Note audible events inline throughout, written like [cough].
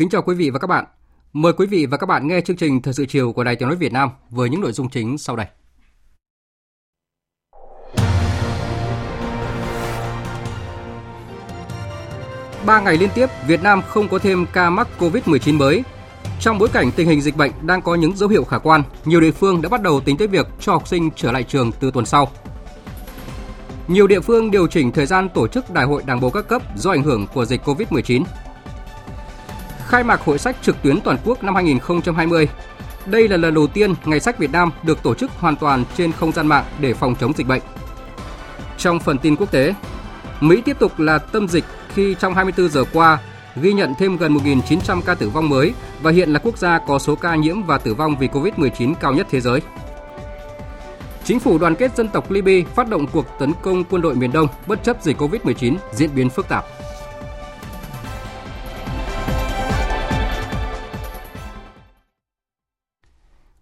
Kính chào quý vị và các bạn. Mời quý vị và các bạn nghe chương trình Thời sự chiều của Đài Tiếng nói Việt Nam với những nội dung chính sau đây. Ba ngày liên tiếp, Việt Nam không có thêm ca mắc COVID-19 mới. Trong bối cảnh tình hình dịch bệnh đang có những dấu hiệu khả quan, nhiều địa phương đã bắt đầu tính tới việc cho học sinh trở lại trường từ tuần sau. Nhiều địa phương điều chỉnh thời gian tổ chức đại hội đảng bộ các cấp do ảnh hưởng của dịch COVID-19 khai mạc hội sách trực tuyến toàn quốc năm 2020. Đây là lần đầu tiên Ngày sách Việt Nam được tổ chức hoàn toàn trên không gian mạng để phòng chống dịch bệnh. Trong phần tin quốc tế, Mỹ tiếp tục là tâm dịch khi trong 24 giờ qua ghi nhận thêm gần 1.900 ca tử vong mới và hiện là quốc gia có số ca nhiễm và tử vong vì COVID-19 cao nhất thế giới. Chính phủ đoàn kết dân tộc Libya phát động cuộc tấn công quân đội miền Đông bất chấp dịch COVID-19 diễn biến phức tạp.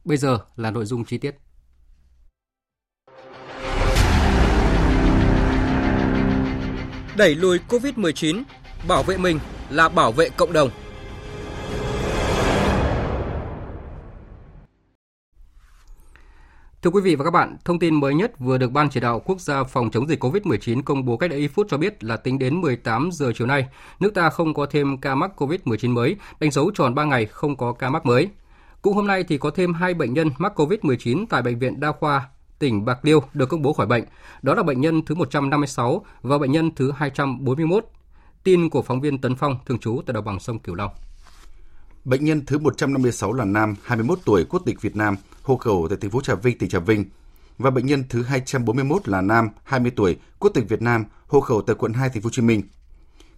Bây giờ là nội dung chi tiết. Đẩy lùi COVID-19, bảo vệ mình là bảo vệ cộng đồng. Thưa quý vị và các bạn, thông tin mới nhất vừa được Ban chỉ đạo quốc gia phòng chống dịch COVID-19 công bố cách đây ít phút cho biết là tính đến 18 giờ chiều nay, nước ta không có thêm ca mắc COVID-19 mới, đánh dấu tròn 3 ngày không có ca mắc mới. Cũng hôm nay thì có thêm hai bệnh nhân mắc COVID-19 tại Bệnh viện Đa khoa tỉnh Bạc Liêu được công bố khỏi bệnh. Đó là bệnh nhân thứ 156 và bệnh nhân thứ 241. Tin của phóng viên Tấn Phong, thường trú tại đồng bằng sông Cửu Long. Bệnh nhân thứ 156 là nam, 21 tuổi, quốc tịch Việt Nam, hộ khẩu tại thành phố Trà Vinh, tỉnh Trà Vinh. Và bệnh nhân thứ 241 là nam, 20 tuổi, quốc tịch Việt Nam, hộ khẩu tại quận 2, thành phố Hồ Chí Minh.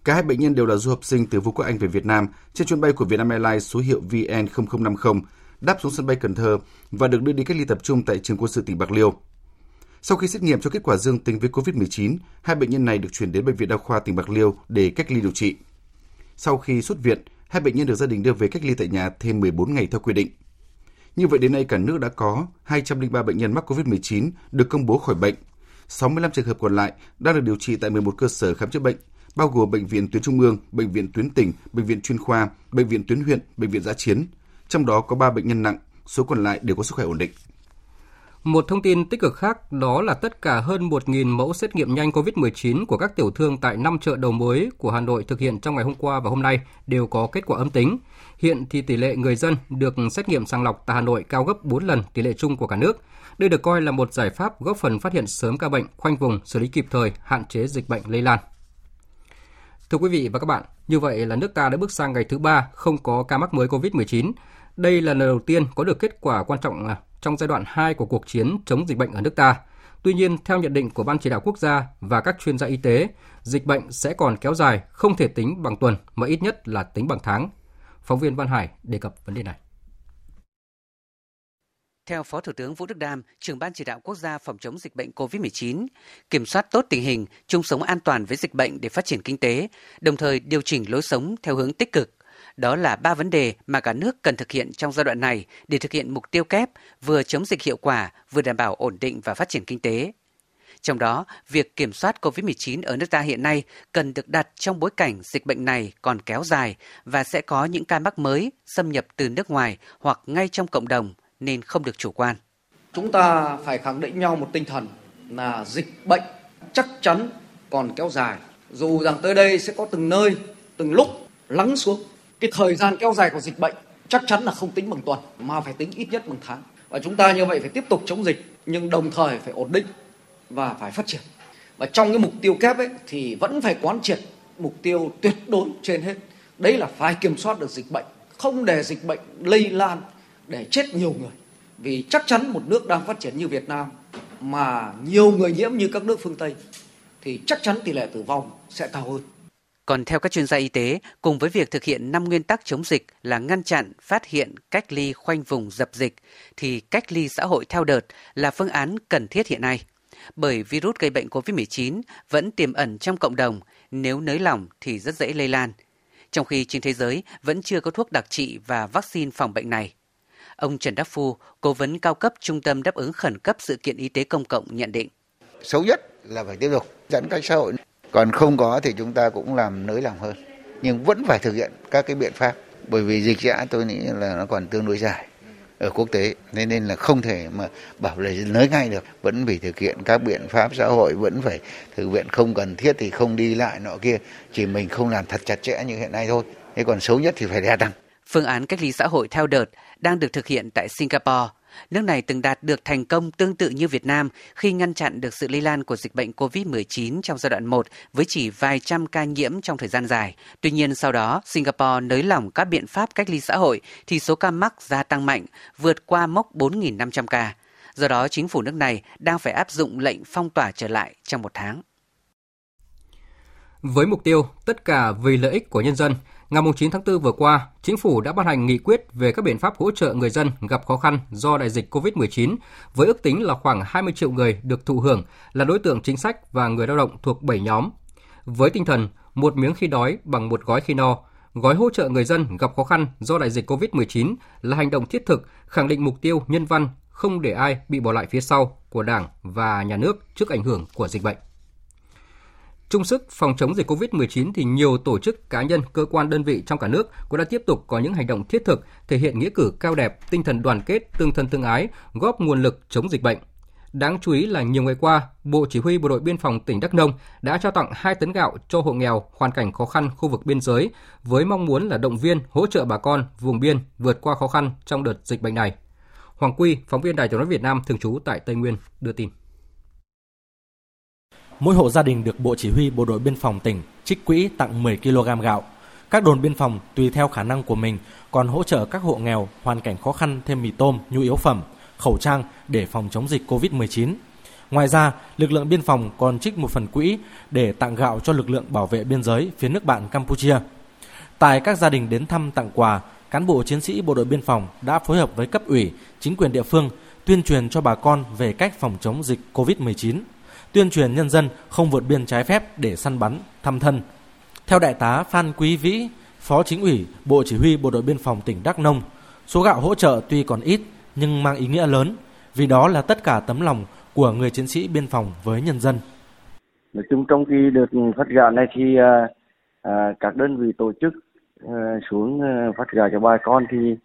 Cả hai bệnh nhân đều là du học sinh từ Vương quốc Anh về Việt Nam trên chuyến bay của Vietnam Airlines số hiệu VN0050 đáp xuống sân bay Cần Thơ và được đưa đi cách ly tập trung tại trường quân sự tỉnh Bạc Liêu. Sau khi xét nghiệm cho kết quả dương tính với COVID-19, hai bệnh nhân này được chuyển đến bệnh viện đa khoa tỉnh Bạc Liêu để cách ly điều trị. Sau khi xuất viện, hai bệnh nhân được gia đình đưa về cách ly tại nhà thêm 14 ngày theo quy định. Như vậy đến nay cả nước đã có 203 bệnh nhân mắc COVID-19 được công bố khỏi bệnh. 65 trường hợp còn lại đang được điều trị tại 11 cơ sở khám chữa bệnh, bao gồm bệnh viện tuyến trung ương, bệnh viện tuyến tỉnh, bệnh viện chuyên khoa, bệnh viện tuyến huyện, bệnh viện giã chiến. Trong đó có 3 bệnh nhân nặng, số còn lại đều có sức khỏe ổn định. Một thông tin tích cực khác đó là tất cả hơn 1.000 mẫu xét nghiệm nhanh COVID-19 của các tiểu thương tại 5 chợ đầu mối của Hà Nội thực hiện trong ngày hôm qua và hôm nay đều có kết quả âm tính. Hiện thì tỷ lệ người dân được xét nghiệm sàng lọc tại Hà Nội cao gấp 4 lần tỷ lệ chung của cả nước. Đây được coi là một giải pháp góp phần phát hiện sớm ca bệnh, khoanh vùng, xử lý kịp thời, hạn chế dịch bệnh lây lan. Thưa quý vị và các bạn, như vậy là nước ta đã bước sang ngày thứ ba không có ca mắc mới COVID-19. Đây là lần đầu tiên có được kết quả quan trọng à, trong giai đoạn 2 của cuộc chiến chống dịch bệnh ở nước ta. Tuy nhiên, theo nhận định của Ban chỉ đạo quốc gia và các chuyên gia y tế, dịch bệnh sẽ còn kéo dài, không thể tính bằng tuần mà ít nhất là tính bằng tháng. Phóng viên Văn Hải đề cập vấn đề này. Theo Phó Thủ tướng Vũ Đức Đam, trưởng Ban chỉ đạo quốc gia phòng chống dịch bệnh COVID-19, kiểm soát tốt tình hình, chung sống an toàn với dịch bệnh để phát triển kinh tế, đồng thời điều chỉnh lối sống theo hướng tích cực. Đó là ba vấn đề mà cả nước cần thực hiện trong giai đoạn này để thực hiện mục tiêu kép vừa chống dịch hiệu quả, vừa đảm bảo ổn định và phát triển kinh tế. Trong đó, việc kiểm soát COVID-19 ở nước ta hiện nay cần được đặt trong bối cảnh dịch bệnh này còn kéo dài và sẽ có những ca mắc mới xâm nhập từ nước ngoài hoặc ngay trong cộng đồng nên không được chủ quan. Chúng ta phải khẳng định nhau một tinh thần là dịch bệnh chắc chắn còn kéo dài. Dù rằng tới đây sẽ có từng nơi, từng lúc lắng xuống. Cái thời gian kéo dài của dịch bệnh chắc chắn là không tính bằng tuần mà phải tính ít nhất bằng tháng. Và chúng ta như vậy phải tiếp tục chống dịch nhưng đồng thời phải ổn định và phải phát triển. và trong cái mục tiêu kép ấy thì vẫn phải quán triệt mục tiêu tuyệt đối trên hết đấy là phải kiểm soát được dịch bệnh không để dịch bệnh lây lan để chết nhiều người vì chắc chắn một nước đang phát triển như Việt Nam mà nhiều người nhiễm như các nước phương Tây thì chắc chắn tỷ lệ tử vong sẽ cao hơn. Còn theo các chuyên gia y tế, cùng với việc thực hiện 5 nguyên tắc chống dịch là ngăn chặn, phát hiện, cách ly, khoanh vùng, dập dịch, thì cách ly xã hội theo đợt là phương án cần thiết hiện nay. Bởi virus gây bệnh COVID-19 vẫn tiềm ẩn trong cộng đồng, nếu nới lỏng thì rất dễ lây lan. Trong khi trên thế giới vẫn chưa có thuốc đặc trị và vaccine phòng bệnh này. Ông Trần Đắc Phu, cố vấn cao cấp Trung tâm đáp ứng khẩn cấp sự kiện y tế công cộng nhận định. Xấu nhất là phải tiếp tục giãn cách xã hội. Còn không có thì chúng ta cũng làm nới lỏng hơn. Nhưng vẫn phải thực hiện các cái biện pháp. Bởi vì dịch giã tôi nghĩ là nó còn tương đối dài ở quốc tế nên nên là không thể mà bảo là nới ngay được vẫn phải thực hiện các biện pháp xã hội vẫn phải thực hiện không cần thiết thì không đi lại nọ kia chỉ mình không làm thật chặt chẽ như hiện nay thôi thế còn xấu nhất thì phải đè tăng phương án cách ly xã hội theo đợt đang được thực hiện tại Singapore Nước này từng đạt được thành công tương tự như Việt Nam khi ngăn chặn được sự lây lan của dịch bệnh COVID-19 trong giai đoạn 1 với chỉ vài trăm ca nhiễm trong thời gian dài. Tuy nhiên sau đó, Singapore nới lỏng các biện pháp cách ly xã hội thì số ca mắc gia tăng mạnh, vượt qua mốc 4.500 ca. Do đó, chính phủ nước này đang phải áp dụng lệnh phong tỏa trở lại trong một tháng. Với mục tiêu tất cả vì lợi ích của nhân dân, Ngày 9 tháng 4 vừa qua, Chính phủ đã ban hành nghị quyết về các biện pháp hỗ trợ người dân gặp khó khăn do đại dịch COVID-19 với ước tính là khoảng 20 triệu người được thụ hưởng là đối tượng chính sách và người lao động thuộc 7 nhóm. Với tinh thần một miếng khi đói bằng một gói khi no, gói hỗ trợ người dân gặp khó khăn do đại dịch COVID-19 là hành động thiết thực khẳng định mục tiêu nhân văn không để ai bị bỏ lại phía sau của Đảng và nhà nước trước ảnh hưởng của dịch bệnh. Trung sức phòng chống dịch COVID-19 thì nhiều tổ chức cá nhân, cơ quan đơn vị trong cả nước cũng đã tiếp tục có những hành động thiết thực, thể hiện nghĩa cử cao đẹp, tinh thần đoàn kết, tương thân tương ái, góp nguồn lực chống dịch bệnh. Đáng chú ý là nhiều ngày qua, Bộ Chỉ huy Bộ đội Biên phòng tỉnh Đắk Nông đã trao tặng 2 tấn gạo cho hộ nghèo hoàn cảnh khó khăn khu vực biên giới với mong muốn là động viên hỗ trợ bà con vùng biên vượt qua khó khăn trong đợt dịch bệnh này. Hoàng Quy, phóng viên Đài truyền hình Việt Nam thường trú tại Tây Nguyên đưa tin mỗi hộ gia đình được Bộ Chỉ huy Bộ đội Biên phòng tỉnh trích quỹ tặng 10 kg gạo. Các đồn biên phòng tùy theo khả năng của mình còn hỗ trợ các hộ nghèo hoàn cảnh khó khăn thêm mì tôm, nhu yếu phẩm, khẩu trang để phòng chống dịch COVID-19. Ngoài ra, lực lượng biên phòng còn trích một phần quỹ để tặng gạo cho lực lượng bảo vệ biên giới phía nước bạn Campuchia. Tại các gia đình đến thăm tặng quà, cán bộ chiến sĩ bộ đội biên phòng đã phối hợp với cấp ủy, chính quyền địa phương tuyên truyền cho bà con về cách phòng chống dịch COVID-19 tuyên truyền nhân dân không vượt biên trái phép để săn bắn, thăm thân. Theo đại tá Phan Quý Vĩ, Phó Chính ủy Bộ Chỉ huy Bộ đội Biên phòng tỉnh Đắk Nông, số gạo hỗ trợ tuy còn ít nhưng mang ý nghĩa lớn vì đó là tất cả tấm lòng của người chiến sĩ biên phòng với nhân dân. Nói chung trong khi được phát gạo này thì à, à, các đơn vị tổ chức à, xuống à, phát gạo cho bà con thì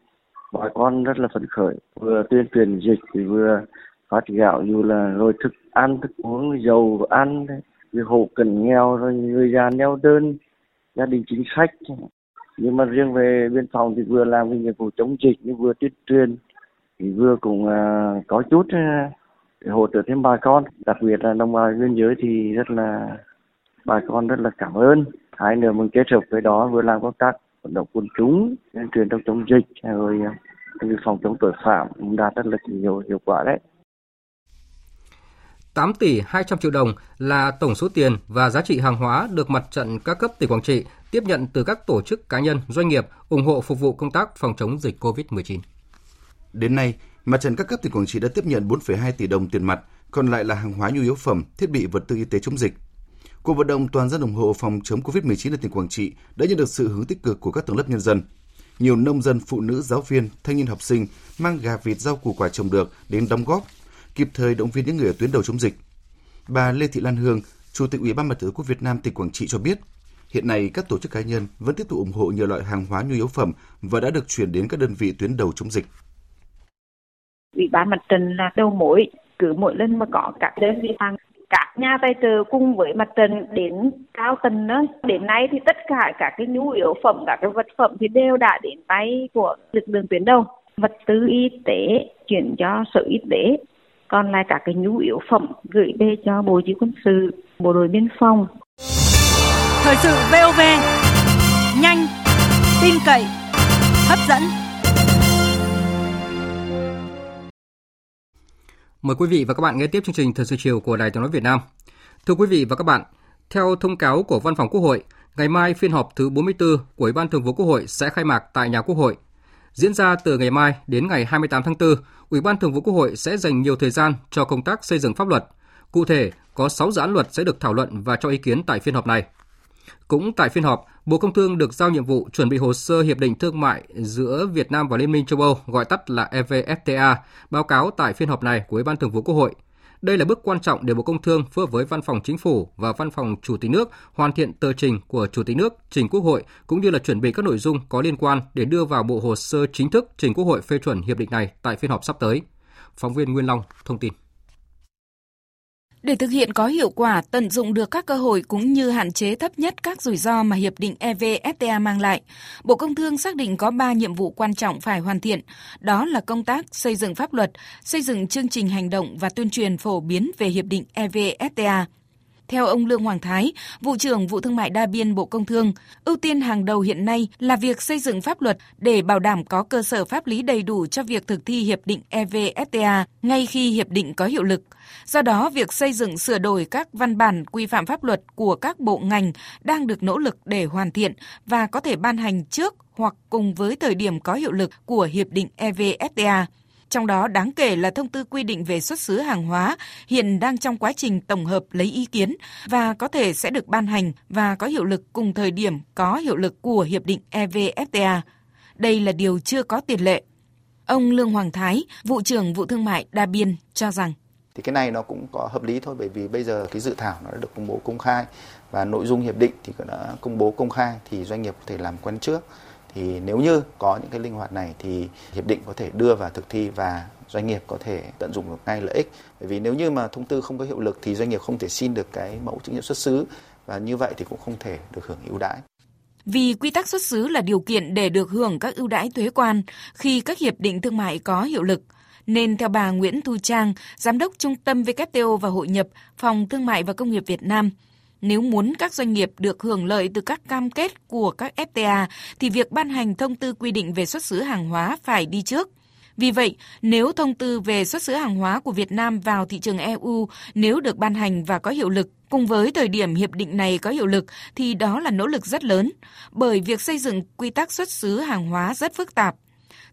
bà con rất là phấn khởi vừa tuyên truyền dịch thì vừa phát gạo dù là rồi thức ăn thức uống dầu ăn người hộ cần nghèo rồi người già neo đơn gia đình chính sách. Nhưng mà riêng về biên phòng thì vừa làm cái nhiệm vụ chống dịch nhưng vừa tuyên truyền thì vừa cũng uh, có chút uh, để hỗ trợ thêm bà con. Đặc biệt là đồng bào biên giới thì rất là bà con rất là cảm ơn. Hai nữa mình kết hợp với đó vừa làm công tác vận động quân chúng tuyên truyền trong chống dịch rồi uh, phòng chống tội phạm cũng đạt rất là nhiều hiệu quả đấy. 8 tỷ 200 triệu đồng là tổng số tiền và giá trị hàng hóa được mặt trận các cấp tỉnh Quảng Trị tiếp nhận từ các tổ chức cá nhân, doanh nghiệp ủng hộ phục vụ công tác phòng chống dịch COVID-19. Đến nay, mặt trận các cấp tỉnh Quảng Trị đã tiếp nhận 4,2 tỷ đồng tiền mặt, còn lại là hàng hóa nhu yếu phẩm, thiết bị vật tư y tế chống dịch. Cuộc vận động toàn dân ủng hộ phòng chống COVID-19 ở tỉnh Quảng Trị đã nhận được sự hướng tích cực của các tầng lớp nhân dân. Nhiều nông dân, phụ nữ, giáo viên, thanh niên học sinh mang gà vịt rau củ quả trồng được đến đóng góp kịp thời động viên những người ở tuyến đầu chống dịch. Bà Lê Thị Lan Hương, Chủ tịch Ủy ban Mặt trận Tổ quốc Việt Nam tỉnh Quảng Trị cho biết, hiện nay các tổ chức cá nhân vẫn tiếp tục ủng hộ nhiều loại hàng hóa nhu yếu phẩm và đã được chuyển đến các đơn vị tuyến đầu chống dịch. Ủy ban mặt trận là đầu mối, cứ mỗi lần mà có các đơn vị hàng các nhà tài trợ cùng với mặt trận đến cao tầng đó, Đến nay thì tất cả các cái nhu yếu phẩm, các cái vật phẩm thì đều đã đến tay của lực lượng tuyến đầu. Vật tư y tế chuyển cho sở y tế còn lại các cái nhu yếu phẩm gửi về cho bộ chỉ quân sự bộ đội biên phòng. Thời sự VOV, nhanh, tin cậy, hấp dẫn. Mời quý vị và các bạn nghe tiếp chương trình Thời sự chiều của Đài Tiếng nói Việt Nam. Thưa quý vị và các bạn, theo thông cáo của Văn phòng Quốc hội, ngày mai phiên họp thứ 44 của Ủy ban Thường vụ Quốc hội sẽ khai mạc tại nhà Quốc hội. Diễn ra từ ngày mai đến ngày 28 tháng 4, Ủy ban Thường vụ Quốc hội sẽ dành nhiều thời gian cho công tác xây dựng pháp luật. Cụ thể, có 6 dự án luật sẽ được thảo luận và cho ý kiến tại phiên họp này. Cũng tại phiên họp, Bộ Công Thương được giao nhiệm vụ chuẩn bị hồ sơ hiệp định thương mại giữa Việt Nam và Liên minh châu Âu, gọi tắt là EVFTA, báo cáo tại phiên họp này của Ủy ban Thường vụ Quốc hội. Đây là bước quan trọng để Bộ Công Thương phối hợp với Văn phòng Chính phủ và Văn phòng Chủ tịch nước hoàn thiện tờ trình của Chủ tịch nước, trình Quốc hội, cũng như là chuẩn bị các nội dung có liên quan để đưa vào bộ hồ sơ chính thức trình Quốc hội phê chuẩn hiệp định này tại phiên họp sắp tới. Phóng viên Nguyên Long thông tin. Để thực hiện có hiệu quả, tận dụng được các cơ hội cũng như hạn chế thấp nhất các rủi ro mà Hiệp định EVFTA mang lại, Bộ Công Thương xác định có 3 nhiệm vụ quan trọng phải hoàn thiện. Đó là công tác xây dựng pháp luật, xây dựng chương trình hành động và tuyên truyền phổ biến về Hiệp định EVFTA. Theo ông Lương Hoàng Thái, vụ trưởng vụ thương mại đa biên Bộ Công Thương, ưu tiên hàng đầu hiện nay là việc xây dựng pháp luật để bảo đảm có cơ sở pháp lý đầy đủ cho việc thực thi hiệp định EVFTA ngay khi hiệp định có hiệu lực. Do đó, việc xây dựng sửa đổi các văn bản quy phạm pháp luật của các bộ ngành đang được nỗ lực để hoàn thiện và có thể ban hành trước hoặc cùng với thời điểm có hiệu lực của hiệp định EVFTA. Trong đó đáng kể là thông tư quy định về xuất xứ hàng hóa hiện đang trong quá trình tổng hợp lấy ý kiến và có thể sẽ được ban hành và có hiệu lực cùng thời điểm có hiệu lực của hiệp định EVFTA. Đây là điều chưa có tiền lệ. Ông Lương Hoàng Thái, vụ trưởng vụ thương mại đa biên cho rằng thì cái này nó cũng có hợp lý thôi bởi vì bây giờ cái dự thảo nó đã được công bố công khai và nội dung hiệp định thì cũng đã công bố công khai thì doanh nghiệp có thể làm quen trước thì nếu như có những cái linh hoạt này thì hiệp định có thể đưa vào thực thi và doanh nghiệp có thể tận dụng được ngay lợi ích. Bởi vì nếu như mà thông tư không có hiệu lực thì doanh nghiệp không thể xin được cái mẫu chứng nhận xuất xứ và như vậy thì cũng không thể được hưởng ưu đãi. Vì quy tắc xuất xứ là điều kiện để được hưởng các ưu đãi thuế quan khi các hiệp định thương mại có hiệu lực. Nên theo bà Nguyễn Thu Trang, Giám đốc Trung tâm WTO và Hội nhập, Phòng Thương mại và Công nghiệp Việt Nam, nếu muốn các doanh nghiệp được hưởng lợi từ các cam kết của các FTA thì việc ban hành thông tư quy định về xuất xứ hàng hóa phải đi trước. Vì vậy, nếu thông tư về xuất xứ hàng hóa của Việt Nam vào thị trường EU nếu được ban hành và có hiệu lực cùng với thời điểm hiệp định này có hiệu lực thì đó là nỗ lực rất lớn, bởi việc xây dựng quy tắc xuất xứ hàng hóa rất phức tạp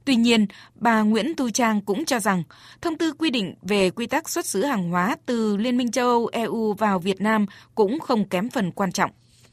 Tuy nhiên, bà Nguyễn Tu Trang cũng cho rằng thông tư quy định về quy tắc xuất xứ hàng hóa từ Liên minh châu Âu EU vào Việt Nam cũng không kém phần quan trọng.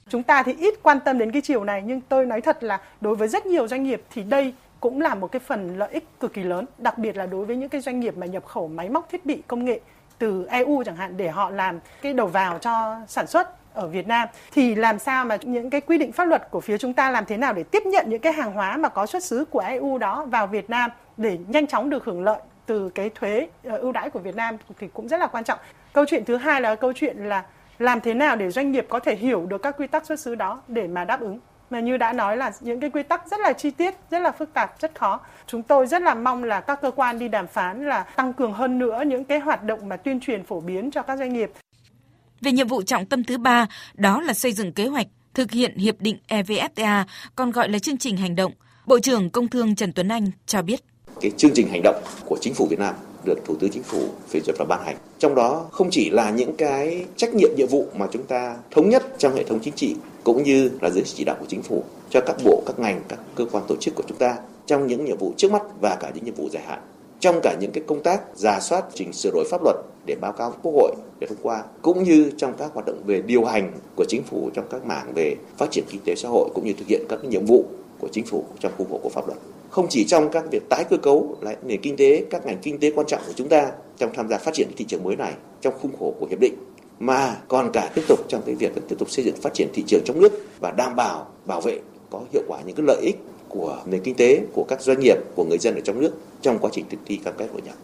Chúng ta thì ít quan tâm đến cái chiều này nhưng tôi nói thật là đối với rất nhiều doanh nghiệp thì đây cũng là một cái phần lợi ích cực kỳ lớn, đặc biệt là đối với những cái doanh nghiệp mà nhập khẩu máy móc thiết bị công nghệ từ EU chẳng hạn để họ làm cái đầu vào cho sản xuất ở Việt Nam thì làm sao mà những cái quy định pháp luật của phía chúng ta làm thế nào để tiếp nhận những cái hàng hóa mà có xuất xứ của EU đó vào Việt Nam để nhanh chóng được hưởng lợi từ cái thuế ờ, ưu đãi của Việt Nam thì cũng rất là quan trọng. Câu chuyện thứ hai là câu chuyện là làm thế nào để doanh nghiệp có thể hiểu được các quy tắc xuất xứ đó để mà đáp ứng mà như đã nói là những cái quy tắc rất là chi tiết, rất là phức tạp, rất khó. Chúng tôi rất là mong là các cơ quan đi đàm phán là tăng cường hơn nữa những cái hoạt động mà tuyên truyền phổ biến cho các doanh nghiệp. Về nhiệm vụ trọng tâm thứ ba, đó là xây dựng kế hoạch thực hiện hiệp định EVFTA, còn gọi là chương trình hành động. Bộ trưởng Công Thương Trần Tuấn Anh cho biết. Cái chương trình hành động của chính phủ Việt Nam được Thủ tướng Chính phủ phê duyệt và ban hành. Trong đó không chỉ là những cái trách nhiệm nhiệm vụ mà chúng ta thống nhất trong hệ thống chính trị cũng như là dưới chỉ đạo của chính phủ cho các bộ, các ngành, các cơ quan tổ chức của chúng ta trong những nhiệm vụ trước mắt và cả những nhiệm vụ dài hạn trong cả những cái công tác giả soát chỉnh sửa đổi pháp luật để báo cáo quốc hội để thông qua cũng như trong các hoạt động về điều hành của chính phủ trong các mảng về phát triển kinh tế xã hội cũng như thực hiện các nhiệm vụ của chính phủ trong khuôn khổ của pháp luật. Không chỉ trong các việc tái cơ cấu lại nền kinh tế các ngành kinh tế quan trọng của chúng ta trong tham gia phát triển thị trường mới này trong khuôn khổ của hiệp định mà còn cả tiếp tục trong cái việc tiếp tục xây dựng phát triển thị trường trong nước và đảm bảo bảo vệ có hiệu quả những cái lợi ích của nền kinh tế, của các doanh nghiệp, của người dân ở trong nước trong quá trình thực thi cam kết hội nhập.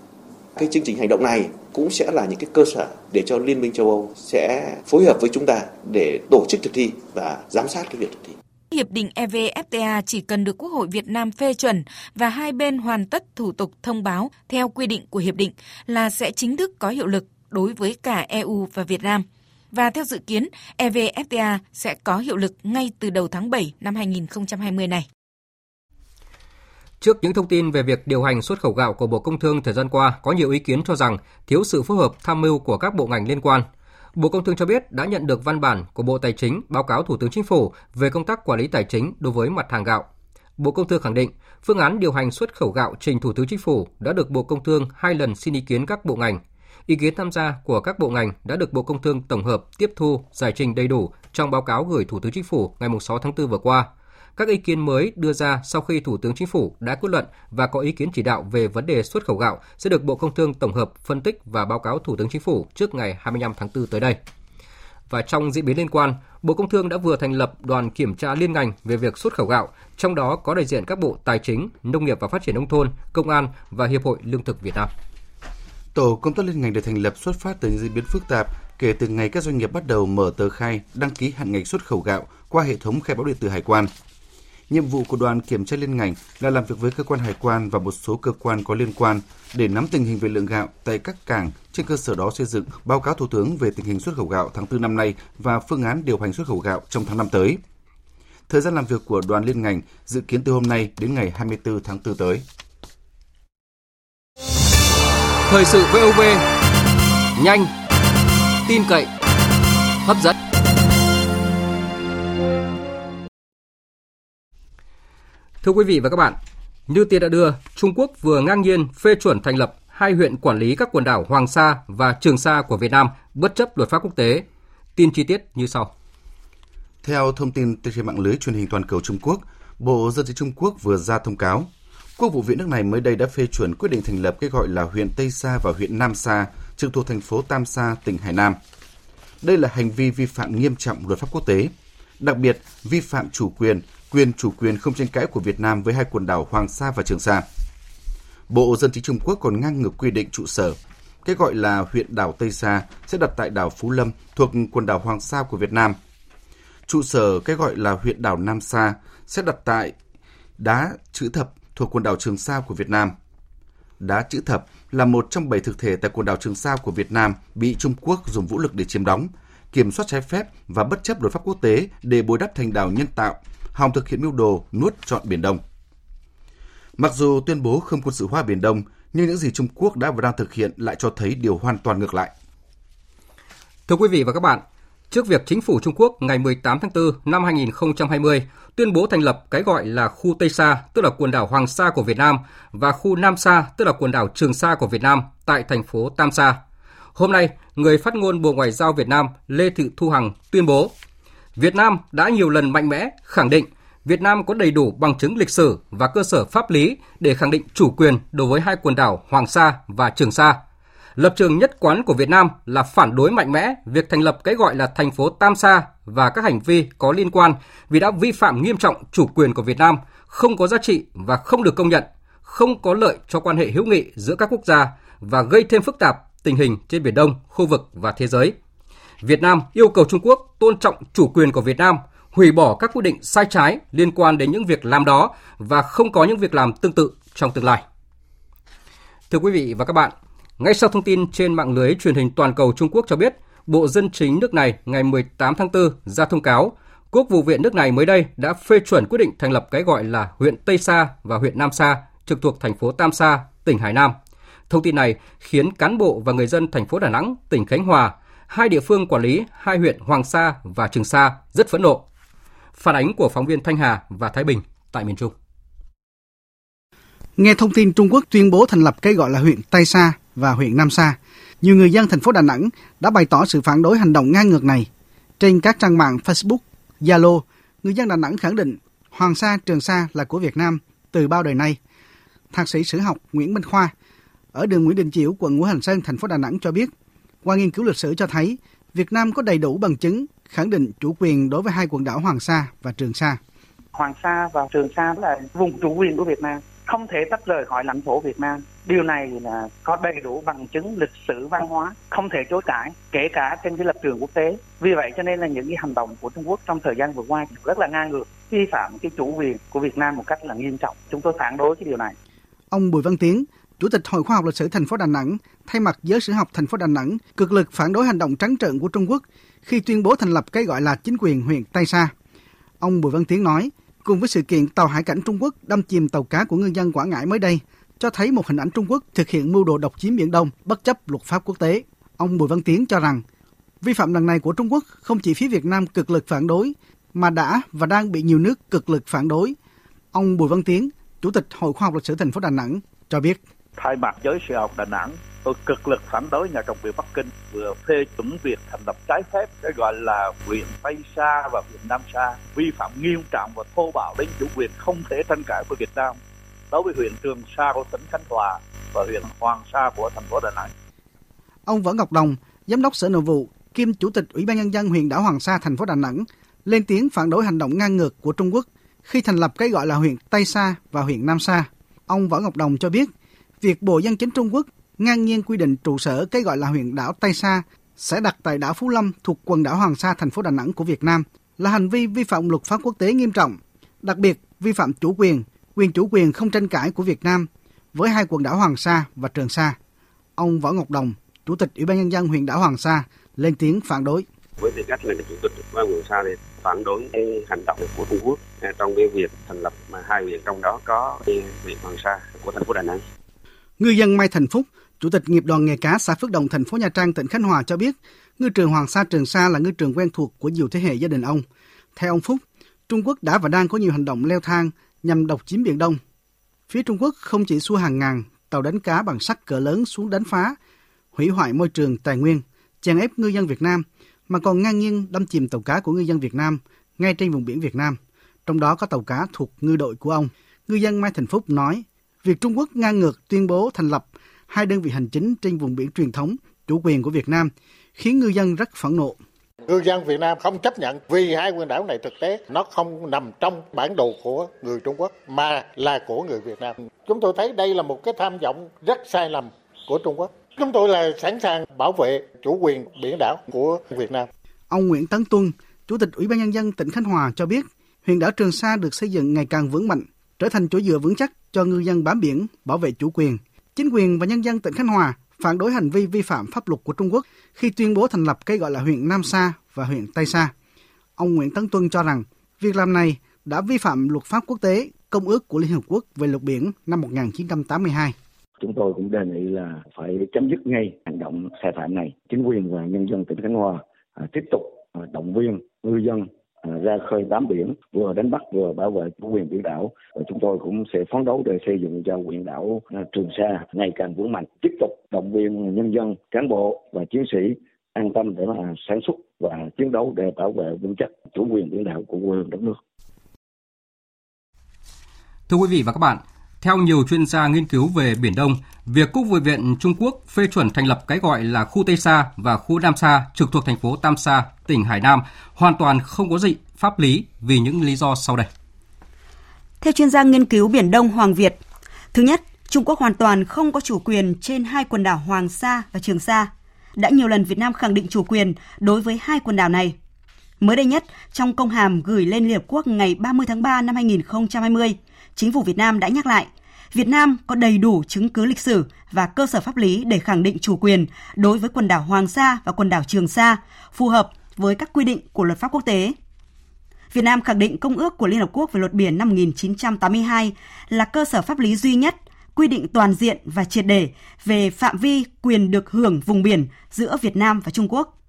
Cái chương trình hành động này cũng sẽ là những cái cơ sở để cho Liên minh châu Âu sẽ phối hợp với chúng ta để tổ chức thực thi và giám sát cái việc thực thi. Hiệp định EVFTA chỉ cần được Quốc hội Việt Nam phê chuẩn và hai bên hoàn tất thủ tục thông báo theo quy định của hiệp định là sẽ chính thức có hiệu lực đối với cả EU và Việt Nam. và theo dự kiến, EVFTA sẽ có hiệu lực ngay từ đầu tháng 7 năm 2020 này. Trước những thông tin về việc điều hành xuất khẩu gạo của Bộ Công Thương thời gian qua, có nhiều ý kiến cho rằng thiếu sự phối hợp tham mưu của các bộ ngành liên quan. Bộ Công Thương cho biết đã nhận được văn bản của Bộ Tài chính báo cáo Thủ tướng Chính phủ về công tác quản lý tài chính đối với mặt hàng gạo. Bộ Công Thương khẳng định phương án điều hành xuất khẩu gạo trình Thủ tướng Chính phủ đã được Bộ Công Thương hai lần xin ý kiến các bộ ngành. Ý kiến tham gia của các bộ ngành đã được Bộ Công Thương tổng hợp, tiếp thu, giải trình đầy đủ trong báo cáo gửi Thủ tướng Chính phủ ngày 6 tháng 4 vừa qua. Các ý kiến mới đưa ra sau khi Thủ tướng Chính phủ đã kết luận và có ý kiến chỉ đạo về vấn đề xuất khẩu gạo sẽ được Bộ Công Thương tổng hợp, phân tích và báo cáo Thủ tướng Chính phủ trước ngày 25 tháng 4 tới đây. Và trong diễn biến liên quan, Bộ Công Thương đã vừa thành lập đoàn kiểm tra liên ngành về việc xuất khẩu gạo, trong đó có đại diện các bộ Tài chính, Nông nghiệp và Phát triển nông thôn, Công an và Hiệp hội Lương thực Việt Nam. Tổ công tác liên ngành được thành lập xuất phát từ những diễn biến phức tạp kể từ ngày các doanh nghiệp bắt đầu mở tờ khai đăng ký hạn ngạch xuất khẩu gạo qua hệ thống khai báo điện tử hải quan. Nhiệm vụ của đoàn kiểm tra liên ngành là làm việc với cơ quan hải quan và một số cơ quan có liên quan để nắm tình hình về lượng gạo tại các cảng, trên cơ sở đó xây dựng báo cáo Thủ tướng về tình hình xuất khẩu gạo tháng 4 năm nay và phương án điều hành xuất khẩu gạo trong tháng năm tới. Thời gian làm việc của đoàn liên ngành dự kiến từ hôm nay đến ngày 24 tháng 4 tới. Thời sự VOV nhanh, tin cậy, hấp dẫn. Thưa quý vị và các bạn, như tiền đã đưa, Trung Quốc vừa ngang nhiên phê chuẩn thành lập hai huyện quản lý các quần đảo Hoàng Sa và Trường Sa của Việt Nam bất chấp luật pháp quốc tế. Tin chi tiết như sau. Theo thông tin từ trên mạng lưới truyền hình toàn cầu Trung Quốc, Bộ Dân sự Trung Quốc vừa ra thông cáo, Quốc vụ viện nước này mới đây đã phê chuẩn quyết định thành lập cái gọi là huyện Tây Sa và huyện Nam Sa, trực thuộc thành phố Tam Sa, tỉnh Hải Nam. Đây là hành vi vi phạm nghiêm trọng luật pháp quốc tế, đặc biệt vi phạm chủ quyền, quyền chủ quyền không tranh cãi của Việt Nam với hai quần đảo Hoàng Sa và Trường Sa. Bộ Dân chính Trung Quốc còn ngang ngược quy định trụ sở. Cái gọi là huyện đảo Tây Sa sẽ đặt tại đảo Phú Lâm thuộc quần đảo Hoàng Sa của Việt Nam. Trụ sở cái gọi là huyện đảo Nam Sa sẽ đặt tại đá chữ thập thuộc quần đảo Trường Sa của Việt Nam. Đá chữ thập là một trong bảy thực thể tại quần đảo Trường Sa của Việt Nam bị Trung Quốc dùng vũ lực để chiếm đóng, kiểm soát trái phép và bất chấp luật pháp quốc tế để bồi đắp thành đảo nhân tạo, hòng thực hiện mưu đồ nuốt trọn Biển Đông. Mặc dù tuyên bố không quân sự hóa Biển Đông, nhưng những gì Trung Quốc đã và đang thực hiện lại cho thấy điều hoàn toàn ngược lại. Thưa quý vị và các bạn, trước việc chính phủ Trung Quốc ngày 18 tháng 4 năm 2020 tuyên bố thành lập cái gọi là khu Tây Sa, tức là quần đảo Hoàng Sa của Việt Nam, và khu Nam Sa, tức là quần đảo Trường Sa của Việt Nam, tại thành phố Tam Sa. Hôm nay, người phát ngôn Bộ Ngoại giao Việt Nam Lê Thị Thu Hằng tuyên bố Việt Nam đã nhiều lần mạnh mẽ khẳng định Việt Nam có đầy đủ bằng chứng lịch sử và cơ sở pháp lý để khẳng định chủ quyền đối với hai quần đảo Hoàng Sa và Trường Sa. Lập trường nhất quán của Việt Nam là phản đối mạnh mẽ việc thành lập cái gọi là thành phố Tam Sa và các hành vi có liên quan vì đã vi phạm nghiêm trọng chủ quyền của Việt Nam, không có giá trị và không được công nhận, không có lợi cho quan hệ hữu nghị giữa các quốc gia và gây thêm phức tạp tình hình trên Biển Đông, khu vực và thế giới. Việt Nam yêu cầu Trung Quốc tôn trọng chủ quyền của Việt Nam, hủy bỏ các quyết định sai trái liên quan đến những việc làm đó và không có những việc làm tương tự trong tương lai. Thưa quý vị và các bạn, ngay sau thông tin trên mạng lưới truyền hình toàn cầu Trung Quốc cho biết, Bộ Dân chính nước này ngày 18 tháng 4 ra thông cáo, Quốc vụ viện nước này mới đây đã phê chuẩn quyết định thành lập cái gọi là huyện Tây Sa và huyện Nam Sa, trực thuộc thành phố Tam Sa, tỉnh Hải Nam. Thông tin này khiến cán bộ và người dân thành phố Đà Nẵng, tỉnh Khánh Hòa, hai địa phương quản lý hai huyện Hoàng Sa và Trường Sa rất phẫn nộ. Phản ánh của phóng viên Thanh Hà và Thái Bình tại miền Trung. Nghe thông tin Trung Quốc tuyên bố thành lập cái gọi là huyện Tây Sa và huyện Nam Sa, nhiều người dân thành phố Đà Nẵng đã bày tỏ sự phản đối hành động ngang ngược này. Trên các trang mạng Facebook, Zalo, người dân Đà Nẵng khẳng định Hoàng Sa, Trường Sa là của Việt Nam từ bao đời nay. Thạc sĩ sử học Nguyễn Minh Khoa ở đường Nguyễn Đình Chiểu, quận Ngũ Hành Sơn, thành phố Đà Nẵng cho biết, qua nghiên cứu lịch sử cho thấy Việt Nam có đầy đủ bằng chứng khẳng định chủ quyền đối với hai quần đảo Hoàng Sa và Trường Sa. Hoàng Sa và Trường Sa là vùng chủ quyền của Việt Nam, không thể tách rời khỏi lãnh thổ Việt Nam. Điều này là có đầy đủ bằng chứng lịch sử văn hóa, không thể chối cãi, kể cả trên cái lập trường quốc tế. Vì vậy cho nên là những cái hành động của Trung Quốc trong thời gian vừa qua rất là ngang ngược, vi phạm cái chủ quyền của Việt Nam một cách là nghiêm trọng. Chúng tôi phản đối cái điều này. Ông Bùi Văn Tiến, Chủ tịch Hội Khoa học Lịch sử thành phố Đà Nẵng thay mặt giới sử học thành phố Đà Nẵng cực lực phản đối hành động trắng trợn của Trung Quốc khi tuyên bố thành lập cái gọi là chính quyền huyện Tây Sa. Ông Bùi Văn Tiến nói, cùng với sự kiện tàu hải cảnh Trung Quốc đâm chìm tàu cá của ngư dân Quảng Ngãi mới đây, cho thấy một hình ảnh Trung Quốc thực hiện mưu đồ độc chiếm Biển Đông bất chấp luật pháp quốc tế. Ông Bùi Văn Tiến cho rằng, vi phạm lần này của Trung Quốc không chỉ phía Việt Nam cực lực phản đối, mà đã và đang bị nhiều nước cực lực phản đối. Ông Bùi Văn Tiến, Chủ tịch Hội Khoa học Lịch sử thành phố Đà Nẵng cho biết. Thay mặt giới sử học Đà Nẵng, tôi cực lực phản đối nhà cầm quyền Bắc Kinh vừa phê chuẩn việc thành lập trái phép cái gọi là huyện Tây Sa và huyện Nam Sa vi phạm nghiêm trọng và thô bạo đến chủ quyền không thể tranh cãi của Việt Nam đối với huyện Trường Sa của tỉnh Khánh Hòa và huyện Hoàng Sa của thành phố Đà Nẵng. Ông Võ Ngọc Đồng, Giám đốc Sở Nội vụ, kiêm Chủ tịch Ủy ban Nhân dân huyện đảo Hoàng Sa, thành phố Đà Nẵng, lên tiếng phản đối hành động ngang ngược của Trung Quốc khi thành lập cái gọi là huyện Tây Sa và huyện Nam Sa. Ông Võ Ngọc Đồng cho biết, việc Bộ Dân chính Trung Quốc ngang nhiên quy định trụ sở cái gọi là huyện đảo Tây Sa sẽ đặt tại đảo Phú Lâm thuộc quần đảo Hoàng Sa, thành phố Đà Nẵng của Việt Nam là hành vi vi phạm luật pháp quốc tế nghiêm trọng, đặc biệt vi phạm chủ quyền, quyền chủ quyền không tranh cãi của Việt Nam với hai quần đảo Hoàng Sa và Trường Sa. Ông Võ Ngọc Đồng, Chủ tịch Ủy ban nhân dân huyện đảo Hoàng Sa lên tiếng phản đối. Với tư cách là chủ tịch Ủy ban Hoàng Sa thì phản đối cái hành động của Trung Quốc à, trong cái việc thành lập mà hai huyện trong đó có huyện Hoàng Sa của thành phố Đà Nẵng. Ngư dân Mai Thành Phúc, Chủ tịch nghiệp đoàn nghề cá xã Phước Đồng, thành phố Nha Trang, tỉnh Khánh Hòa cho biết, ngư trường Hoàng Sa Trường Sa là ngư trường quen thuộc của nhiều thế hệ gia đình ông. Theo ông Phúc, Trung Quốc đã và đang có nhiều hành động leo thang nhằm độc chiếm Biển Đông. Phía Trung Quốc không chỉ xua hàng ngàn tàu đánh cá bằng sắt cỡ lớn xuống đánh phá, hủy hoại môi trường tài nguyên, chèn ép ngư dân Việt Nam, mà còn ngang nhiên đâm chìm tàu cá của ngư dân Việt Nam ngay trên vùng biển Việt Nam. Trong đó có tàu cá thuộc ngư đội của ông. Ngư dân Mai Thành Phúc nói, việc Trung Quốc ngang ngược tuyên bố thành lập hai đơn vị hành chính trên vùng biển truyền thống, chủ quyền của Việt Nam, khiến ngư dân rất phẫn nộ. Ngư dân Việt Nam không chấp nhận vì hai quần đảo này thực tế nó không nằm trong bản đồ của người Trung Quốc mà là của người Việt Nam. Chúng tôi thấy đây là một cái tham vọng rất sai lầm của Trung Quốc. Chúng tôi là sẵn sàng bảo vệ chủ quyền biển đảo của Việt Nam. Ông Nguyễn Tấn Tuân, Chủ tịch Ủy ban Nhân dân tỉnh Khánh Hòa cho biết, huyện đảo Trường Sa được xây dựng ngày càng vững mạnh, trở thành chỗ dựa vững chắc cho ngư dân bám biển, bảo vệ chủ quyền. Chính quyền và nhân dân tỉnh Khánh Hòa phản đối hành vi vi phạm pháp luật của Trung Quốc khi tuyên bố thành lập cái gọi là huyện Nam Sa và huyện Tây Sa. Ông Nguyễn Tấn Tuân cho rằng việc làm này đã vi phạm luật pháp quốc tế, Công ước của Liên Hợp Quốc về luật biển năm 1982. Chúng tôi cũng đề nghị là phải chấm dứt ngay hành động sai phạm này. Chính quyền và nhân dân tỉnh Khánh Hòa à, tiếp tục à, động viên ngư dân À, ra khơi bám biển, vừa đánh bắt vừa bảo vệ chủ quyền biển đảo. Và chúng tôi cũng sẽ phấn đấu để xây dựng cho huyện đảo à, Trường Sa ngày càng vững mạnh, tiếp tục động viên nhân dân, cán bộ và chiến sĩ an tâm để mà sản xuất và chiến đấu để bảo vệ vững chắc chủ quyền biển đảo của quê hương đất nước. Thưa quý vị và các bạn, theo nhiều chuyên gia nghiên cứu về Biển Đông, việc Quốc vụ viện Trung Quốc phê chuẩn thành lập cái gọi là khu Tây Sa và khu Nam Sa trực thuộc thành phố Tam Sa, tỉnh Hải Nam hoàn toàn không có dị pháp lý vì những lý do sau đây. Theo chuyên gia nghiên cứu Biển Đông Hoàng Việt, thứ nhất, Trung Quốc hoàn toàn không có chủ quyền trên hai quần đảo Hoàng Sa và Trường Sa. Đã nhiều lần Việt Nam khẳng định chủ quyền đối với hai quần đảo này. Mới đây nhất, trong công hàm gửi lên Liên Hợp Quốc ngày 30 tháng 3 năm 2020, chính phủ Việt Nam đã nhắc lại, Việt Nam có đầy đủ chứng cứ lịch sử và cơ sở pháp lý để khẳng định chủ quyền đối với quần đảo Hoàng Sa và quần đảo Trường Sa, phù hợp với các quy định của luật pháp quốc tế. Việt Nam khẳng định Công ước của Liên Hợp Quốc về luật biển năm 1982 là cơ sở pháp lý duy nhất quy định toàn diện và triệt để về phạm vi quyền được hưởng vùng biển giữa Việt Nam và Trung Quốc.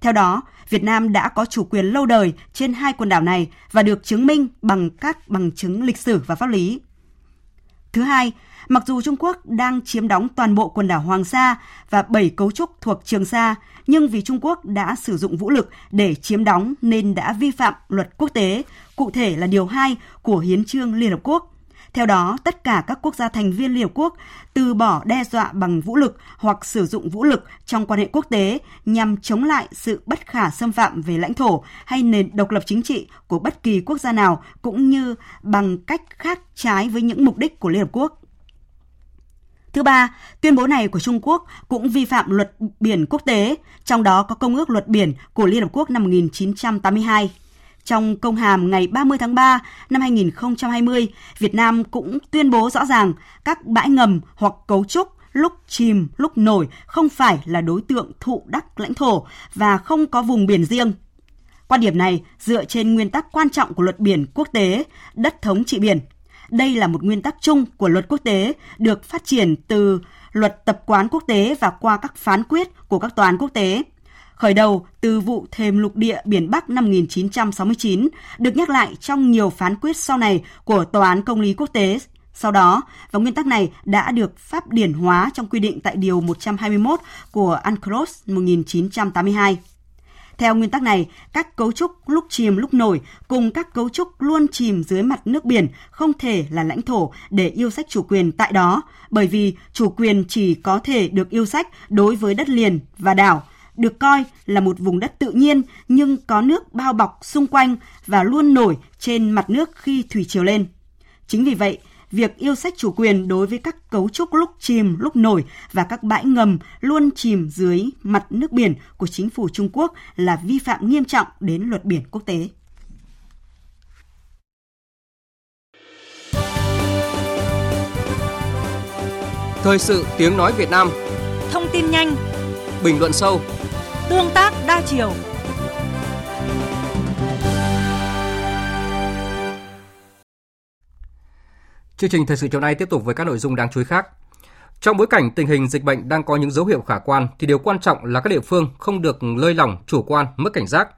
Theo đó, Việt Nam đã có chủ quyền lâu đời trên hai quần đảo này và được chứng minh bằng các bằng chứng lịch sử và pháp lý. Thứ hai, mặc dù Trung Quốc đang chiếm đóng toàn bộ quần đảo Hoàng Sa và bảy cấu trúc thuộc Trường Sa, nhưng vì Trung Quốc đã sử dụng vũ lực để chiếm đóng nên đã vi phạm luật quốc tế, cụ thể là điều 2 của Hiến trương Liên Hợp Quốc. Theo đó, tất cả các quốc gia thành viên Liên Hợp Quốc từ bỏ đe dọa bằng vũ lực hoặc sử dụng vũ lực trong quan hệ quốc tế nhằm chống lại sự bất khả xâm phạm về lãnh thổ hay nền độc lập chính trị của bất kỳ quốc gia nào cũng như bằng cách khác trái với những mục đích của Liên Hợp Quốc. Thứ ba, tuyên bố này của Trung Quốc cũng vi phạm luật biển quốc tế, trong đó có Công ước luật biển của Liên Hợp Quốc năm 1982. Trong công hàm ngày 30 tháng 3 năm 2020, Việt Nam cũng tuyên bố rõ ràng các bãi ngầm hoặc cấu trúc lúc chìm, lúc nổi không phải là đối tượng thụ đắc lãnh thổ và không có vùng biển riêng. Quan điểm này dựa trên nguyên tắc quan trọng của luật biển quốc tế, đất thống trị biển. Đây là một nguyên tắc chung của luật quốc tế được phát triển từ luật tập quán quốc tế và qua các phán quyết của các tòa án quốc tế. Khởi đầu từ vụ thềm lục địa biển Bắc năm 1969, được nhắc lại trong nhiều phán quyết sau này của Tòa án Công lý Quốc tế sau đó, và nguyên tắc này đã được pháp điển hóa trong quy định tại Điều 121 của UNCLOS 1982. Theo nguyên tắc này, các cấu trúc lúc chìm lúc nổi cùng các cấu trúc luôn chìm dưới mặt nước biển không thể là lãnh thổ để yêu sách chủ quyền tại đó, bởi vì chủ quyền chỉ có thể được yêu sách đối với đất liền và đảo, được coi là một vùng đất tự nhiên nhưng có nước bao bọc xung quanh và luôn nổi trên mặt nước khi thủy triều lên. Chính vì vậy, việc yêu sách chủ quyền đối với các cấu trúc lúc chìm, lúc nổi và các bãi ngầm luôn chìm dưới mặt nước biển của chính phủ Trung Quốc là vi phạm nghiêm trọng đến luật biển quốc tế. Thời sự tiếng nói Việt Nam Thông tin nhanh Bình luận sâu Tương tác đa chiều Chương trình thời sự chiều nay tiếp tục với các nội dung đáng chú ý khác. Trong bối cảnh tình hình dịch bệnh đang có những dấu hiệu khả quan thì điều quan trọng là các địa phương không được lơi lỏng, chủ quan, mất cảnh giác.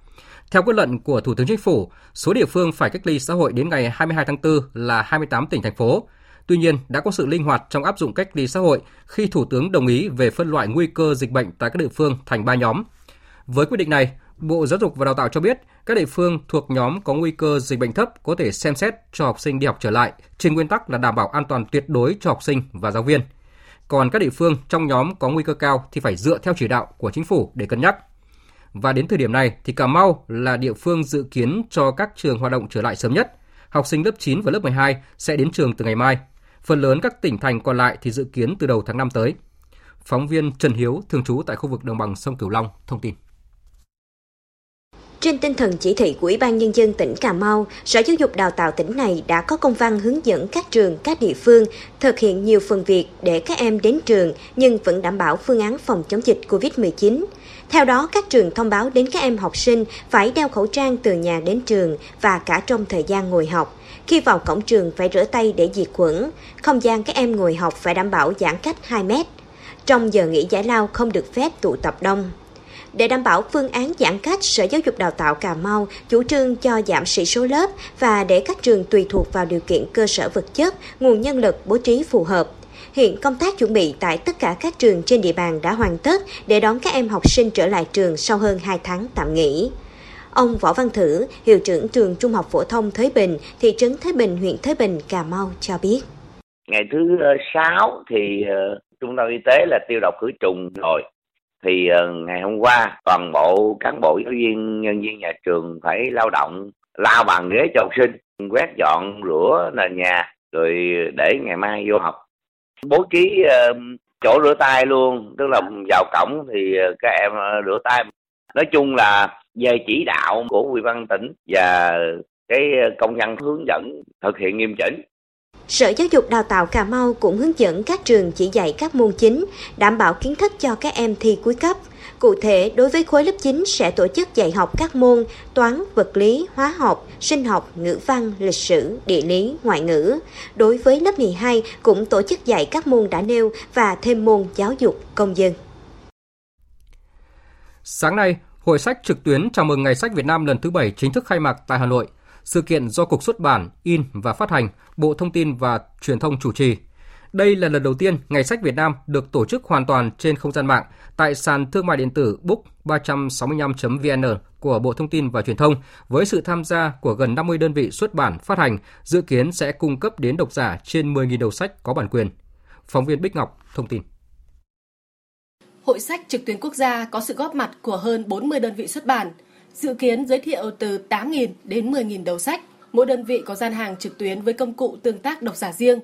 Theo quyết luận của Thủ tướng Chính phủ, số địa phương phải cách ly xã hội đến ngày 22 tháng 4 là 28 tỉnh thành phố. Tuy nhiên, đã có sự linh hoạt trong áp dụng cách ly xã hội khi Thủ tướng đồng ý về phân loại nguy cơ dịch bệnh tại các địa phương thành 3 nhóm. Với quyết định này, Bộ Giáo dục và Đào tạo cho biết các địa phương thuộc nhóm có nguy cơ dịch bệnh thấp có thể xem xét cho học sinh đi học trở lại trên nguyên tắc là đảm bảo an toàn tuyệt đối cho học sinh và giáo viên. Còn các địa phương trong nhóm có nguy cơ cao thì phải dựa theo chỉ đạo của chính phủ để cân nhắc. Và đến thời điểm này thì Cà Mau là địa phương dự kiến cho các trường hoạt động trở lại sớm nhất. Học sinh lớp 9 và lớp 12 sẽ đến trường từ ngày mai. Phần lớn các tỉnh thành còn lại thì dự kiến từ đầu tháng 5 tới. Phóng viên Trần Hiếu, thường trú tại khu vực đồng bằng sông Cửu Long, thông tin. Trên tinh thần chỉ thị của Ủy ban Nhân dân tỉnh Cà Mau, Sở Giáo dục Đào tạo tỉnh này đã có công văn hướng dẫn các trường, các địa phương thực hiện nhiều phần việc để các em đến trường nhưng vẫn đảm bảo phương án phòng chống dịch COVID-19. Theo đó, các trường thông báo đến các em học sinh phải đeo khẩu trang từ nhà đến trường và cả trong thời gian ngồi học. Khi vào cổng trường phải rửa tay để diệt khuẩn. Không gian các em ngồi học phải đảm bảo giãn cách 2 mét. Trong giờ nghỉ giải lao không được phép tụ tập đông. Để đảm bảo phương án giãn cách, Sở Giáo dục Đào tạo Cà Mau chủ trương cho giảm sĩ số lớp và để các trường tùy thuộc vào điều kiện cơ sở vật chất, nguồn nhân lực bố trí phù hợp. Hiện công tác chuẩn bị tại tất cả các trường trên địa bàn đã hoàn tất để đón các em học sinh trở lại trường sau hơn 2 tháng tạm nghỉ. Ông Võ Văn Thử, hiệu trưởng trường Trung học phổ thông Thới Bình, thị trấn Thới Bình, huyện Thới Bình, Cà Mau cho biết. Ngày thứ ờ, 6 thì ờ, trung tâm y tế là tiêu độc khử trùng rồi thì ờ, ngày hôm qua, toàn bộ cán bộ giáo viên, nhân viên nhà trường phải lao động, lao bàn ghế cho học sinh, quét dọn rửa nền nhà, rồi để ngày mai vô học. Bố trí ờ, chỗ rửa tay luôn, tức là vào cổng thì ờ, các em rửa tay. Nói chung là về chỉ đạo của ủy ban tỉnh và cái công nhân hướng dẫn thực hiện nghiêm chỉnh Sở Giáo dục Đào tạo Cà Mau cũng hướng dẫn các trường chỉ dạy các môn chính, đảm bảo kiến thức cho các em thi cuối cấp. Cụ thể, đối với khối lớp 9 sẽ tổ chức dạy học các môn toán, vật lý, hóa học, sinh học, ngữ văn, lịch sử, địa lý, ngoại ngữ. Đối với lớp 12 cũng tổ chức dạy các môn đã nêu và thêm môn giáo dục công dân. Sáng nay, Hội sách trực tuyến chào mừng Ngày sách Việt Nam lần thứ 7 chính thức khai mạc tại Hà Nội. Sự kiện do Cục Xuất bản, In và Phát hành, Bộ Thông tin và Truyền thông chủ trì. Đây là lần đầu tiên Ngày sách Việt Nam được tổ chức hoàn toàn trên không gian mạng tại sàn thương mại điện tử book365.vn của Bộ Thông tin và Truyền thông với sự tham gia của gần 50 đơn vị xuất bản phát hành, dự kiến sẽ cung cấp đến độc giả trên 10.000 đầu sách có bản quyền. Phóng viên Bích Ngọc thông tin. Hội sách trực tuyến quốc gia có sự góp mặt của hơn 40 đơn vị xuất bản, dự kiến giới thiệu từ 8.000 đến 10.000 đầu sách. Mỗi đơn vị có gian hàng trực tuyến với công cụ tương tác độc giả riêng.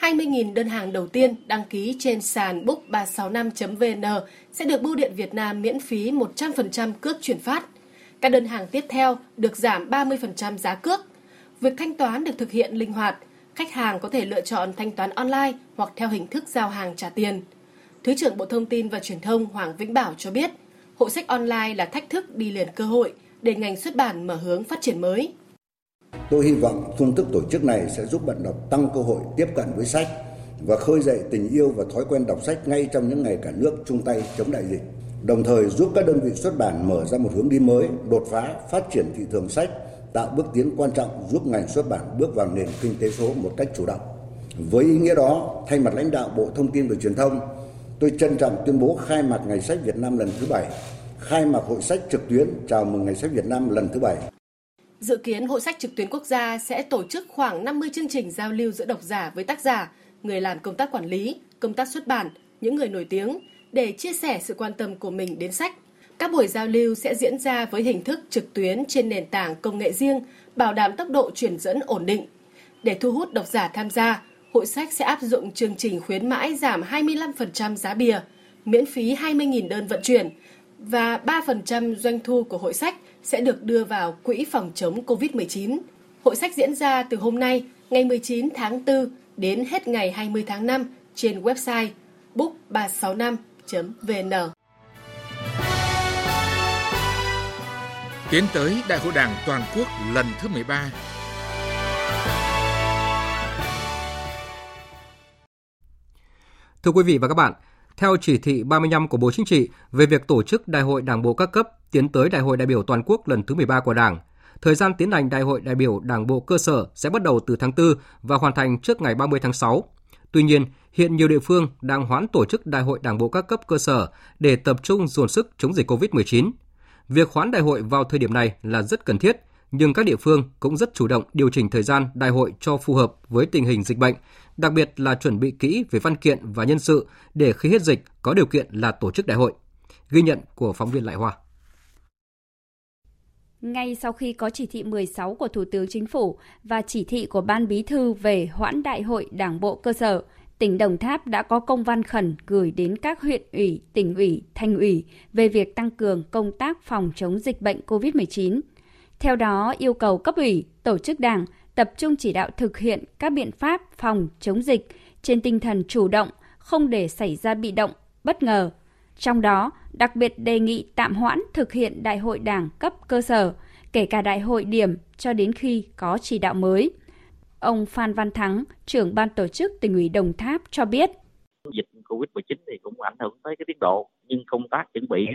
20.000 đơn hàng đầu tiên đăng ký trên sàn book365.vn sẽ được Bưu điện Việt Nam miễn phí 100% cước chuyển phát. Các đơn hàng tiếp theo được giảm 30% giá cước. Việc thanh toán được thực hiện linh hoạt, khách hàng có thể lựa chọn thanh toán online hoặc theo hình thức giao hàng trả tiền. Thứ trưởng Bộ Thông tin và Truyền thông Hoàng Vĩnh Bảo cho biết, hội sách online là thách thức đi liền cơ hội để ngành xuất bản mở hướng phát triển mới. Tôi hy vọng phương thức tổ chức này sẽ giúp bạn đọc tăng cơ hội tiếp cận với sách và khơi dậy tình yêu và thói quen đọc sách ngay trong những ngày cả nước chung tay chống đại dịch. Đồng thời giúp các đơn vị xuất bản mở ra một hướng đi mới, đột phá, phát triển thị trường sách, tạo bước tiến quan trọng giúp ngành xuất bản bước vào nền kinh tế số một cách chủ động. Với ý nghĩa đó, thay mặt lãnh đạo Bộ Thông tin và Truyền thông, tôi trân trọng tuyên bố khai mạc Ngày sách Việt Nam lần thứ bảy, khai mạc Hội sách trực tuyến chào mừng Ngày sách Việt Nam lần thứ bảy. Dự kiến Hội sách trực tuyến quốc gia sẽ tổ chức khoảng 50 chương trình giao lưu giữa độc giả với tác giả, người làm công tác quản lý, công tác xuất bản, những người nổi tiếng để chia sẻ sự quan tâm của mình đến sách. Các buổi giao lưu sẽ diễn ra với hình thức trực tuyến trên nền tảng công nghệ riêng, bảo đảm tốc độ truyền dẫn ổn định. Để thu hút độc giả tham gia, hội sách sẽ áp dụng chương trình khuyến mãi giảm 25% giá bìa, miễn phí 20.000 đơn vận chuyển và 3% doanh thu của hội sách sẽ được đưa vào quỹ phòng chống COVID-19. Hội sách diễn ra từ hôm nay, ngày 19 tháng 4 đến hết ngày 20 tháng 5 trên website book365.vn. Tiến tới Đại hội Đảng toàn quốc lần thứ 13. Thưa quý vị và các bạn, theo chỉ thị 35 của Bộ Chính trị về việc tổ chức Đại hội Đảng bộ các cấp tiến tới Đại hội đại biểu toàn quốc lần thứ 13 của Đảng, thời gian tiến hành Đại hội đại biểu Đảng bộ cơ sở sẽ bắt đầu từ tháng 4 và hoàn thành trước ngày 30 tháng 6. Tuy nhiên, hiện nhiều địa phương đang hoãn tổ chức Đại hội Đảng bộ các cấp cơ sở để tập trung dồn sức chống dịch COVID-19. Việc hoãn đại hội vào thời điểm này là rất cần thiết, nhưng các địa phương cũng rất chủ động điều chỉnh thời gian đại hội cho phù hợp với tình hình dịch bệnh, đặc biệt là chuẩn bị kỹ về văn kiện và nhân sự để khi hết dịch có điều kiện là tổ chức đại hội. Ghi nhận của phóng viên Lại Hoa. Ngay sau khi có chỉ thị 16 của Thủ tướng Chính phủ và chỉ thị của Ban Bí thư về hoãn đại hội Đảng bộ cơ sở, tỉnh Đồng Tháp đã có công văn khẩn gửi đến các huyện ủy, tỉnh ủy, thành ủy về việc tăng cường công tác phòng chống dịch bệnh COVID-19. Theo đó, yêu cầu cấp ủy, tổ chức đảng tập trung chỉ đạo thực hiện các biện pháp phòng chống dịch trên tinh thần chủ động, không để xảy ra bị động, bất ngờ. Trong đó, đặc biệt đề nghị tạm hoãn thực hiện đại hội đảng cấp cơ sở, kể cả đại hội điểm cho đến khi có chỉ đạo mới. Ông Phan Văn Thắng, trưởng ban tổ chức tỉnh ủy Đồng Tháp cho biết. Dịch Covid-19 thì cũng ảnh hưởng tới cái tiến độ, nhưng công tác chuẩn bị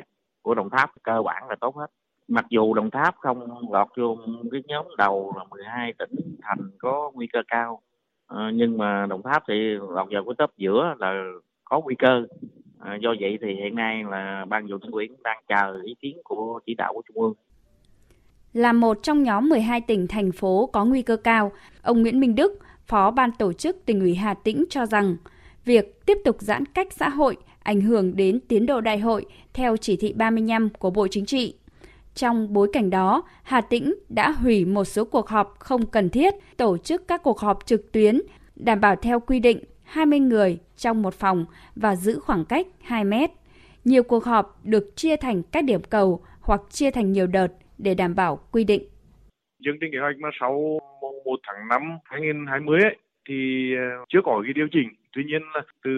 của Đồng Tháp cơ bản là tốt hết. Mặc dù Đồng Tháp không lọt vô cái nhóm đầu là 12 tỉnh thành có nguy cơ cao, à, nhưng mà Đồng Tháp thì lọt vào cái top giữa là có nguy cơ. À, do vậy thì hiện nay là ban thường ủy đang chờ ý kiến của chỉ đạo của trung ương là một trong nhóm 12 tỉnh thành phố có nguy cơ cao, ông Nguyễn Minh Đức, Phó Ban Tổ chức tỉnh ủy Hà Tĩnh cho rằng việc tiếp tục giãn cách xã hội ảnh hưởng đến tiến độ đại hội theo chỉ thị 35 của Bộ Chính trị. Trong bối cảnh đó, Hà Tĩnh đã hủy một số cuộc họp không cần thiết, tổ chức các cuộc họp trực tuyến, đảm bảo theo quy định 20 người trong một phòng và giữ khoảng cách 2 mét. Nhiều cuộc họp được chia thành các điểm cầu hoặc chia thành nhiều đợt để đảm bảo quy định. Chương trình kế hoạch mà sau 1 tháng 5 2020 ấy, thì ờ, chưa có cái điều chỉnh. Tuy nhiên là từ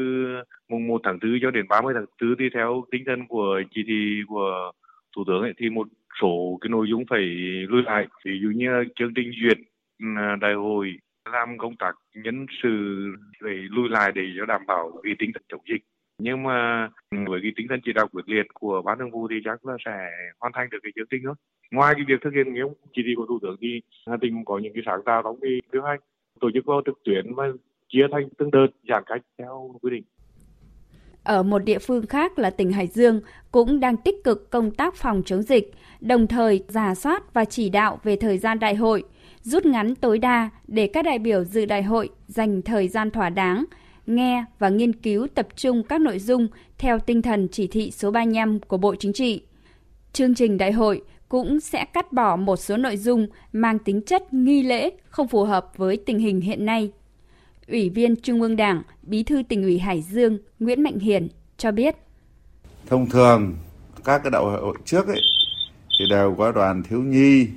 mùng 1 tháng 4 cho đến 30 tháng 4 thì theo tinh thần của chỉ thị của Thủ tướng ấy, thì một số cái nội dung phải lùi lại. Ví dụ như chương trình duyệt ừ, đại hội làm công tác nhân sự để lùi lại để cho đảm bảo cái tính thật chống dịch. Nhưng mà với cái tinh thần chỉ đạo quyết liệt của ban thường vụ thì chắc là sẽ hoàn thành được cái chương trình thôi. Ngoài cái việc thực hiện nghiêm chỉ thị của thủ tướng thì hà tĩnh có những cái sáng tạo trong cái thứ hai, tổ chức vào trực tuyến và chia thành từng đợt giãn cách theo quy định ở một địa phương khác là tỉnh Hải Dương cũng đang tích cực công tác phòng chống dịch, đồng thời giả soát và chỉ đạo về thời gian đại hội, rút ngắn tối đa để các đại biểu dự đại hội dành thời gian thỏa đáng, nghe và nghiên cứu tập trung các nội dung theo tinh thần chỉ thị số 35 của Bộ Chính trị. Chương trình đại hội cũng sẽ cắt bỏ một số nội dung mang tính chất nghi lễ không phù hợp với tình hình hiện nay. Ủy viên Trung ương Đảng, Bí thư tỉnh ủy Hải Dương Nguyễn Mạnh Hiền cho biết. Thông thường các cái đại hội trước ấy thì đều có đoàn thiếu nhi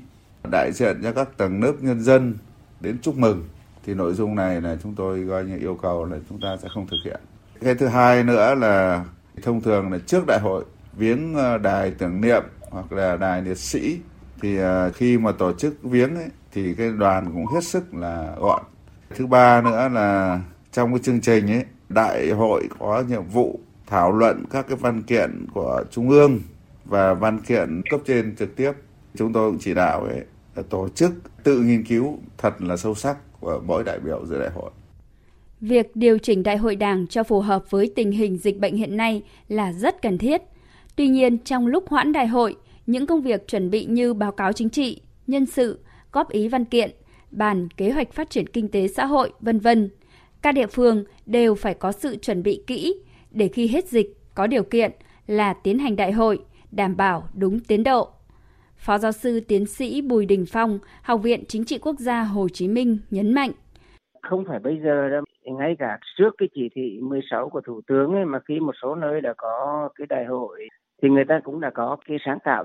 đại diện cho các tầng lớp nhân dân đến chúc mừng thì nội dung này là chúng tôi coi như yêu cầu là chúng ta sẽ không thực hiện. Cái thứ hai nữa là thông thường là trước đại hội viếng ờ, đài tưởng niệm hoặc là đài liệt sĩ thì ờ, khi mà tổ chức viếng ấy, thì cái đoàn cũng hết sức là gọn. Thứ ba nữa là trong cái chương trình ấy đại hội có nhiệm vụ thảo luận các cái văn kiện của trung ương và văn kiện cấp trên trực tiếp chúng tôi cũng chỉ đạo ấy tổ chức tự nghiên cứu thật là sâu sắc của mỗi đại biểu dự đại hội. Việc điều chỉnh đại hội đảng cho phù hợp với tình hình dịch bệnh hiện nay là rất cần thiết. Tuy nhiên, trong lúc hoãn đại hội, những công việc chuẩn bị như báo cáo chính trị, nhân sự, góp ý văn kiện, bàn kế hoạch phát triển kinh tế xã hội, vân vân, các địa phương đều phải có sự chuẩn bị kỹ để khi hết dịch có điều kiện là tiến hành đại hội, đảm bảo đúng tiến độ. Phó giáo sư tiến sĩ Bùi Đình Phong, Học viện Chính trị Quốc gia Hồ Chí Minh nhấn mạnh. Không phải bây giờ đâu, ngay cả trước cái chỉ thị 16 của Thủ tướng ấy, mà khi một số nơi đã có cái đại hội thì người ta cũng đã có cái sáng tạo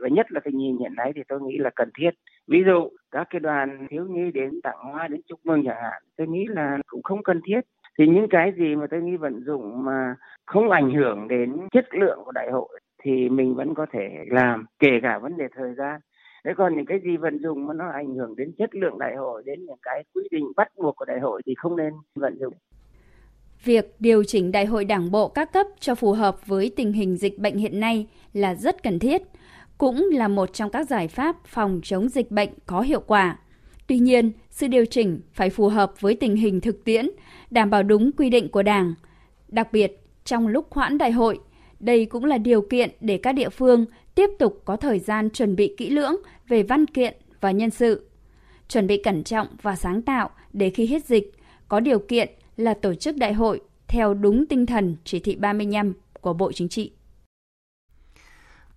và nhất là cái nhìn hiện nay thì tôi nghĩ là cần thiết ví dụ các cái đoàn thiếu nhi đến tặng hoa đến chúc mừng chẳng hạn tôi nghĩ là cũng không cần thiết. Thì những cái gì mà tôi nghĩ vận dụng mà không ảnh hưởng đến chất lượng của đại hội thì mình vẫn có thể làm kể cả vấn đề thời gian. Thế còn những cái gì vận dụng mà nó ảnh hưởng đến chất lượng đại hội, đến những cái quy định bắt buộc của đại hội thì không nên vận dụng. Việc điều chỉnh đại hội đảng bộ các cấp cho phù hợp với tình hình dịch bệnh hiện nay là rất cần thiết, cũng là một trong các giải pháp phòng chống dịch bệnh có hiệu quả. Tuy nhiên, sự điều chỉnh phải phù hợp với tình hình thực tiễn, đảm bảo đúng quy định của Đảng. Đặc biệt, trong lúc hoãn đại hội, đây cũng là điều kiện để các địa phương tiếp tục có thời gian chuẩn bị kỹ lưỡng về văn kiện và nhân sự. Chuẩn bị cẩn trọng và sáng tạo để khi hết dịch, có điều kiện là tổ chức đại hội theo đúng tinh thần chỉ thị 35 của Bộ Chính trị.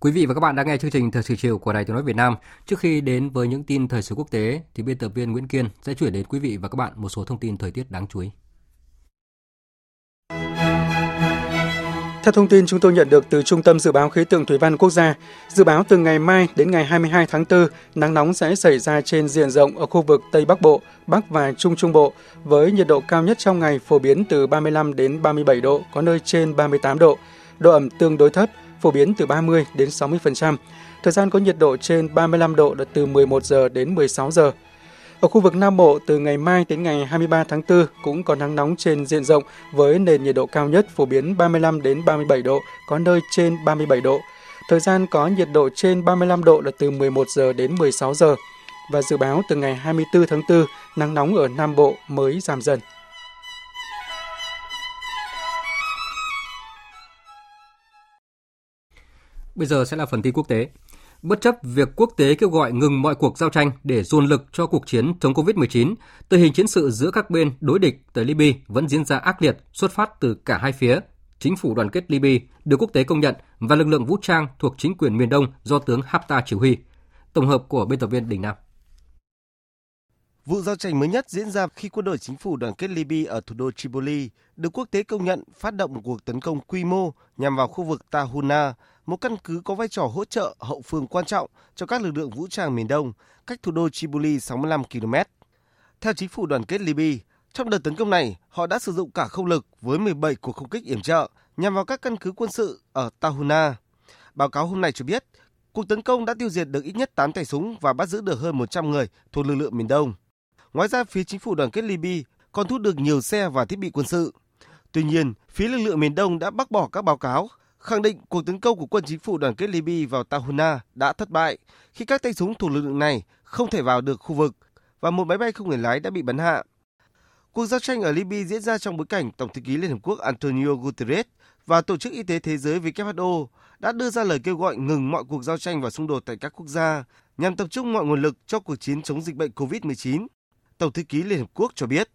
Quý vị và các bạn đang nghe chương trình Thời sự chiều của Đài Tiếng nói Việt Nam. Trước khi đến với những tin thời sự quốc tế thì biên tập viên Nguyễn Kiên sẽ chuyển đến quý vị và các bạn một số thông tin thời tiết đáng chú ý. Theo thông tin chúng tôi nhận được từ Trung tâm Dự báo Khí tượng Thủy văn Quốc gia, dự báo từ ngày mai đến ngày 22 tháng 4, nắng nóng sẽ xảy ra trên diện rộng ở khu vực Tây Bắc Bộ, Bắc và Trung Trung Bộ, với nhiệt độ cao nhất trong ngày phổ biến từ 35 đến 37 độ, có nơi trên 38 độ. Độ ẩm tương đối thấp, phổ biến từ 30 đến 60%. Thời gian có nhiệt độ trên 35 độ là từ 11 giờ đến 16 giờ. Ở khu vực Nam Bộ, từ ngày mai đến ngày 23 tháng 4 cũng có nắng nóng trên diện rộng với nền nhiệt độ cao nhất phổ biến 35 đến 37 độ, có nơi trên 37 độ. Thời gian có nhiệt độ trên 35 độ là từ 11 giờ đến 16 giờ. Và dự báo từ ngày 24 tháng 4, nắng nóng ở Nam Bộ mới giảm dần. Bây giờ sẽ là phần tin quốc tế. Bất chấp việc quốc tế kêu gọi ngừng mọi cuộc giao tranh để dồn lực cho cuộc chiến chống Covid-19, tình hình chiến sự giữa các bên đối địch tại Libya vẫn diễn ra ác liệt xuất phát từ cả hai phía. Chính phủ đoàn kết Libya được quốc tế công nhận và lực lượng vũ trang thuộc chính quyền miền Đông do tướng Haftar chỉ huy. Tổng hợp của biên tập viên Đình Nam. Vụ giao tranh mới nhất diễn ra khi quân đội chính phủ đoàn kết Libya ở thủ đô Tripoli được quốc tế công nhận phát động một cuộc tấn công quy mô nhằm vào khu vực Tahuna, một căn cứ có vai trò hỗ trợ hậu phương quan trọng cho các lực lượng vũ trang miền Đông, cách thủ đô Tripoli 65 km. Theo chính phủ đoàn kết Libya, trong đợt tấn công này, họ đã sử dụng cả không lực với 17 cuộc không kích yểm trợ nhằm vào các căn cứ quân sự ở Tahuna. Báo cáo hôm nay cho biết, cuộc tấn công đã tiêu diệt được ít nhất 8 tay súng và bắt giữ được hơn 100 người thuộc lực lượng miền Đông. Ngoài ra, phía chính phủ đoàn kết Libya còn thu được nhiều xe và thiết bị quân sự. Tuy nhiên, phía lực lượng miền Đông đã bác bỏ các báo cáo khẳng định cuộc tấn công của quân chính phủ đoàn kết Libya vào Tahuna đã thất bại khi các tay súng thuộc lực lượng này không thể vào được khu vực và một máy bay không người lái đã bị bắn hạ. Cuộc giao tranh ở Libya diễn ra trong bối cảnh Tổng thư ký Liên Hợp Quốc Antonio Guterres và Tổ chức Y tế Thế giới WHO đã đưa ra lời kêu gọi ngừng mọi cuộc giao tranh và xung đột tại các quốc gia nhằm tập trung mọi nguồn lực cho cuộc chiến chống dịch bệnh COVID-19. Tổng thư ký Liên Hợp Quốc cho biết.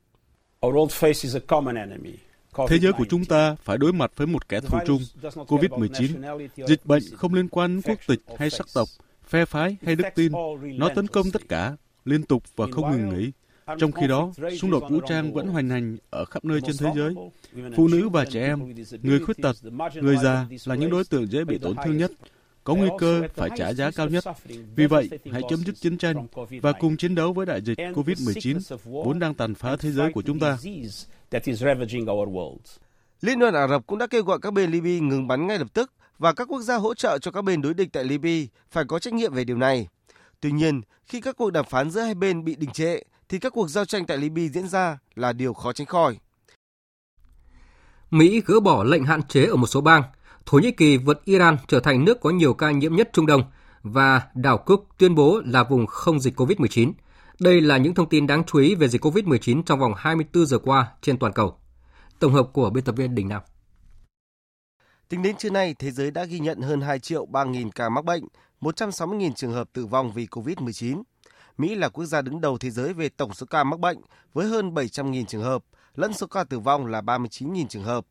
Thế giới của chúng ta phải đối mặt với một kẻ thù chung, COVID-19. Dịch bệnh không liên quan quốc tịch hay sắc tộc, phe phái hay đức tin. Nó tấn công tất cả, liên tục và không ngừng nghỉ. Trong khi đó, xung đột vũ trang vẫn hoành hành ở khắp nơi trên thế giới. Phụ nữ và trẻ em, người khuyết tật, người già là những đối tượng dễ bị tổn thương nhất. Có nguy cơ phải trả giá cao nhất. Vì vậy, hãy chấm dứt chiến tranh và cùng chiến đấu với đại dịch COVID-19 vốn đang tàn phá thế giới của chúng ta. Liên đoàn Ả Rập cũng đã kêu gọi các bên Libya ngừng bắn ngay lập tức và các quốc gia hỗ trợ cho các bên đối địch tại Libya phải có trách nhiệm về điều này. Tuy nhiên, khi các cuộc đàm phán giữa hai bên bị đình trệ, thì các cuộc giao tranh tại Libya diễn ra là điều khó tránh khỏi. Mỹ gỡ bỏ lệnh hạn chế ở một số bang. Thổ Nhĩ Kỳ vượt Iran trở thành nước có nhiều ca nhiễm nhất Trung Đông và đảo Cook tuyên bố là vùng không dịch COVID-19. Đây là những thông tin đáng chú ý về dịch COVID-19 trong vòng 24 giờ qua trên toàn cầu. Tổng hợp của biên tập viên Đình Nam. Tính đến trưa nay, thế giới đã ghi nhận hơn 2 triệu 3 nghìn ca mắc bệnh, 160.000 trường hợp tử vong vì COVID-19. Mỹ là quốc gia đứng đầu thế giới về tổng số ca mắc bệnh với hơn 700.000 trường hợp, lẫn số ca tử vong là 39.000 trường hợp.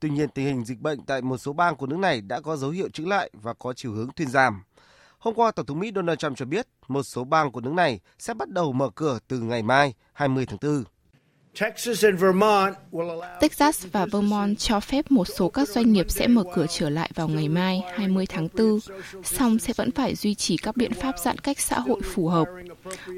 Tuy nhiên, tình hình dịch bệnh tại một số bang của nước này đã có dấu hiệu chững lại và có chiều hướng thuyên giảm. Hôm qua, Tổng thống Mỹ Donald Trump cho biết một số bang của nước này sẽ bắt đầu mở cửa từ ngày mai, 20 tháng 4. Texas và Vermont cho phép một số các doanh nghiệp sẽ mở cửa trở lại vào ngày mai 20 tháng 4, song sẽ vẫn phải duy trì các biện pháp giãn cách xã hội phù hợp.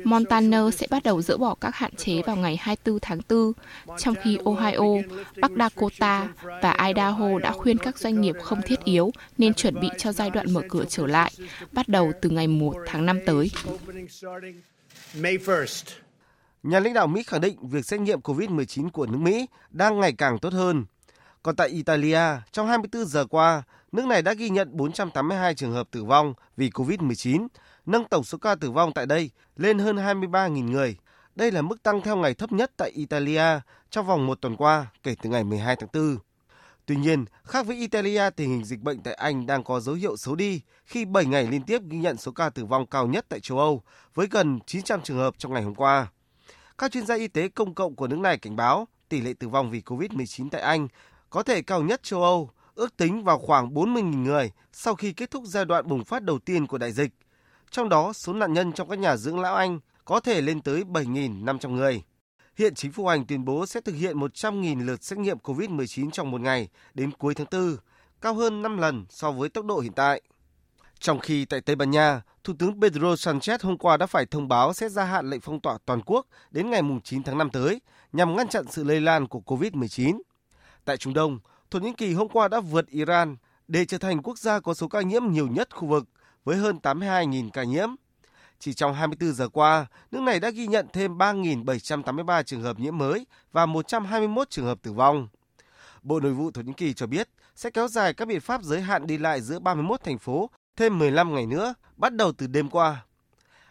Montana sẽ bắt đầu dỡ bỏ các hạn chế vào ngày 24 tháng 4, trong khi Ohio, Bắc Dakota và Idaho đã khuyên các doanh nghiệp không thiết yếu nên chuẩn bị cho giai đoạn mở cửa trở lại, bắt đầu từ ngày 1 tháng 5 tới. Nhà lãnh đạo Mỹ khẳng định việc xét nghiệm COVID-19 của nước Mỹ đang ngày càng tốt hơn. Còn tại Italia, trong 24 giờ qua, nước này đã ghi nhận 482 trường hợp tử vong vì COVID-19, nâng tổng số ca tử vong tại đây lên hơn 23.000 người. Đây là mức tăng theo ngày thấp nhất tại Italia trong vòng một tuần qua kể từ ngày 12 tháng 4. Tuy nhiên, khác với Italia, tình hình dịch bệnh tại Anh đang có dấu hiệu xấu đi khi 7 ngày liên tiếp ghi nhận số ca tử vong cao nhất tại châu Âu với gần 900 trường hợp trong ngày hôm qua. Các chuyên gia y tế công cộng của nước này cảnh báo tỷ lệ tử vong vì COVID-19 tại Anh có thể cao nhất châu Âu, ước tính vào khoảng 40.000 người sau khi kết thúc giai đoạn bùng phát đầu tiên của đại dịch. Trong đó, số nạn nhân trong các nhà dưỡng lão Anh có thể lên tới 7.500 người. Hiện chính phủ Anh tuyên bố sẽ thực hiện 100.000 lượt xét nghiệm COVID-19 trong một ngày đến cuối tháng 4, cao hơn 5 lần so với tốc độ hiện tại. Trong khi tại Tây Ban Nha, Thủ tướng Pedro Sanchez hôm qua đã phải thông báo sẽ gia hạn lệnh phong tỏa toàn quốc đến ngày 9 tháng 5 tới nhằm ngăn chặn sự lây lan của COVID-19. Tại Trung Đông, Thổ Nhĩ Kỳ hôm qua đã vượt Iran để trở thành quốc gia có số ca nhiễm nhiều nhất khu vực với hơn 82.000 ca nhiễm. Chỉ trong 24 giờ qua, nước này đã ghi nhận thêm 3.783 trường hợp nhiễm mới và 121 trường hợp tử vong. Bộ Nội vụ Thổ Nhĩ Kỳ cho biết sẽ kéo dài các biện pháp giới hạn đi lại giữa 31 thành phố thêm 15 ngày nữa, bắt đầu từ đêm qua.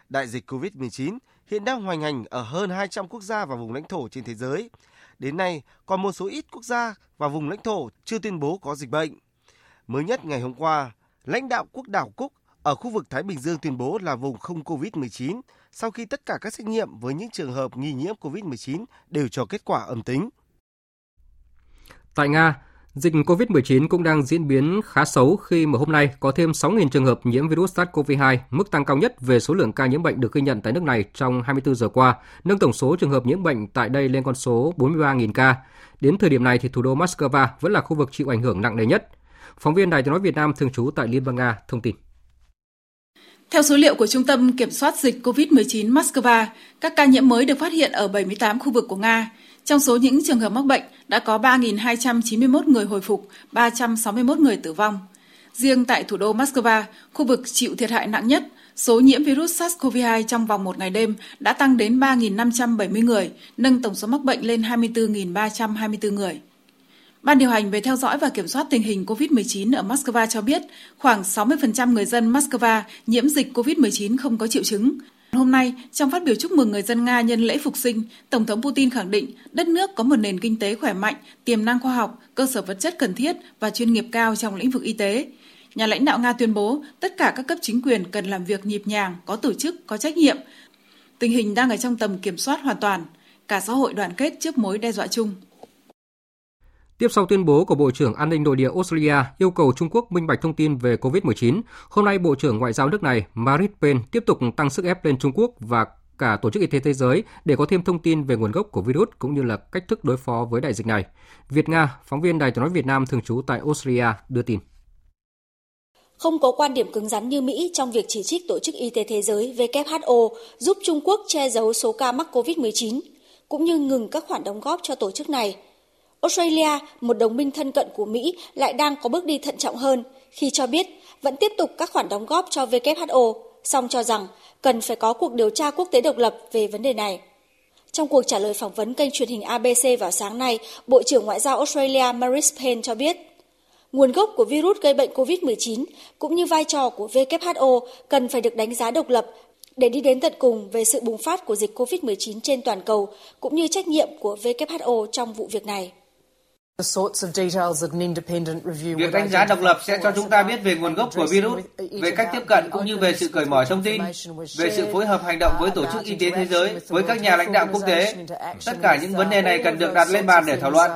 Đại dịch COVID-19 hiện đang hoành hành ở hơn 200 quốc gia và vùng lãnh thổ trên thế giới. Đến nay, còn một số ít quốc gia và vùng lãnh thổ chưa tuyên bố có dịch bệnh. Mới nhất ngày hôm qua, lãnh đạo quốc đảo Cúc ở khu vực Thái Bình Dương tuyên bố là vùng không COVID-19 sau khi tất cả các xét nghiệm với những trường hợp nghi nhiễm COVID-19 đều cho kết quả âm tính. Tại Nga, Dịch COVID-19 cũng đang diễn biến khá xấu khi mà hôm nay có thêm 6.000 trường hợp nhiễm virus SARS-CoV-2, mức tăng cao nhất về số lượng ca nhiễm bệnh được ghi nhận tại nước này trong 24 giờ qua, nâng tổng số trường hợp nhiễm bệnh tại đây lên con số 43.000 ca. Đến thời điểm này thì thủ đô Moscow vẫn là khu vực chịu ảnh hưởng nặng nề nhất. Phóng viên Đài tiếng nói Việt Nam thường trú tại Liên bang Nga thông tin. Theo số liệu của Trung tâm Kiểm soát Dịch COVID-19 Moscow, các ca nhiễm mới được phát hiện ở 78 khu vực của Nga, trong số những trường hợp mắc bệnh, đã có 3.291 người hồi phục, 361 người tử vong. Riêng tại thủ đô Moscow, khu vực chịu thiệt hại nặng nhất, số nhiễm virus SARS-CoV-2 trong vòng một ngày đêm đã tăng đến 3.570 người, nâng tổng số mắc bệnh lên 24.324 người. Ban điều hành về theo dõi và kiểm soát tình hình COVID-19 ở Moscow cho biết khoảng 60% người dân Moscow nhiễm dịch COVID-19 không có triệu chứng, Hôm nay, trong phát biểu chúc mừng người dân Nga nhân lễ phục sinh, Tổng thống Putin khẳng định đất nước có một nền kinh tế khỏe mạnh, tiềm năng khoa học, cơ sở vật chất cần thiết và chuyên nghiệp cao trong lĩnh vực y tế. Nhà lãnh đạo Nga tuyên bố tất cả các cấp chính quyền cần làm việc nhịp nhàng, có tổ chức, có trách nhiệm. Tình hình đang ở trong tầm kiểm soát hoàn toàn. Cả xã hội đoàn kết trước mối đe dọa chung. Tiếp sau tuyên bố của Bộ trưởng An ninh Nội địa Australia yêu cầu Trung Quốc minh bạch thông tin về COVID-19, hôm nay Bộ trưởng Ngoại giao nước này Marit Pen tiếp tục tăng sức ép lên Trung Quốc và cả Tổ chức Y tế Thế giới để có thêm thông tin về nguồn gốc của virus cũng như là cách thức đối phó với đại dịch này. Việt Nga, phóng viên Đài tiếng nói Việt Nam thường trú tại Australia đưa tin. không có quan điểm cứng rắn như Mỹ trong việc chỉ trích Tổ chức Y tế Thế giới WHO giúp Trung Quốc che giấu số ca mắc COVID-19, cũng như ngừng các khoản đóng góp cho tổ chức này. Australia, một đồng minh thân cận của Mỹ, lại đang có bước đi thận trọng hơn khi cho biết vẫn tiếp tục các khoản đóng góp cho WHO, song cho rằng cần phải có cuộc điều tra quốc tế độc lập về vấn đề này. Trong cuộc trả lời phỏng vấn kênh truyền hình ABC vào sáng nay, Bộ trưởng Ngoại giao Australia Marise Payne cho biết, nguồn gốc của virus gây bệnh COVID-19 cũng như vai trò của WHO cần phải được đánh giá độc lập để đi đến tận cùng về sự bùng phát của dịch COVID-19 trên toàn cầu cũng như trách nhiệm của WHO trong vụ việc này. Việc đánh giá độc lập sẽ cho chúng ta biết về nguồn gốc của virus, về cách tiếp cận cũng như về sự cởi mở thông tin, về sự phối hợp hành động với Tổ chức Y tế Thế giới, với các nhà lãnh đạo quốc tế. Tất cả những vấn đề này cần được đặt lên bàn để thảo luận.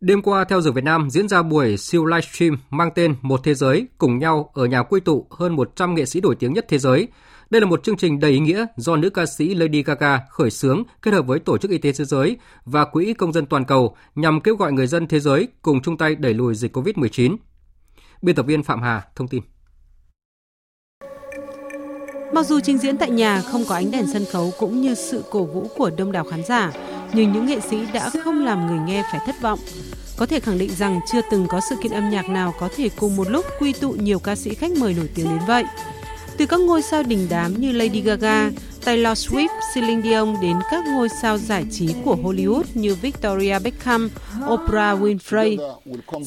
Đêm qua, theo giờ Việt Nam, diễn ra buổi siêu livestream mang tên Một Thế Giới cùng nhau ở nhà quy tụ hơn 100 nghệ sĩ nổi tiếng nhất thế giới. Đây là một chương trình đầy ý nghĩa do nữ ca sĩ Lady Gaga khởi xướng kết hợp với Tổ chức Y tế Thế giới và Quỹ Công dân Toàn cầu nhằm kêu gọi người dân thế giới cùng chung tay đẩy lùi dịch COVID-19. Biên tập viên Phạm Hà thông tin. Mặc dù trình diễn tại nhà không có ánh đèn sân khấu cũng như sự cổ vũ của đông đảo khán giả, nhưng những nghệ sĩ đã không làm người nghe phải thất vọng. Có thể khẳng định rằng chưa từng có sự kiện âm nhạc nào có thể cùng một lúc quy tụ nhiều ca sĩ khách mời nổi tiếng đến vậy. Từ các ngôi sao đình đám như Lady Gaga, Taylor Swift, Celine Dion đến các ngôi sao giải trí của Hollywood như Victoria Beckham, Oprah Winfrey.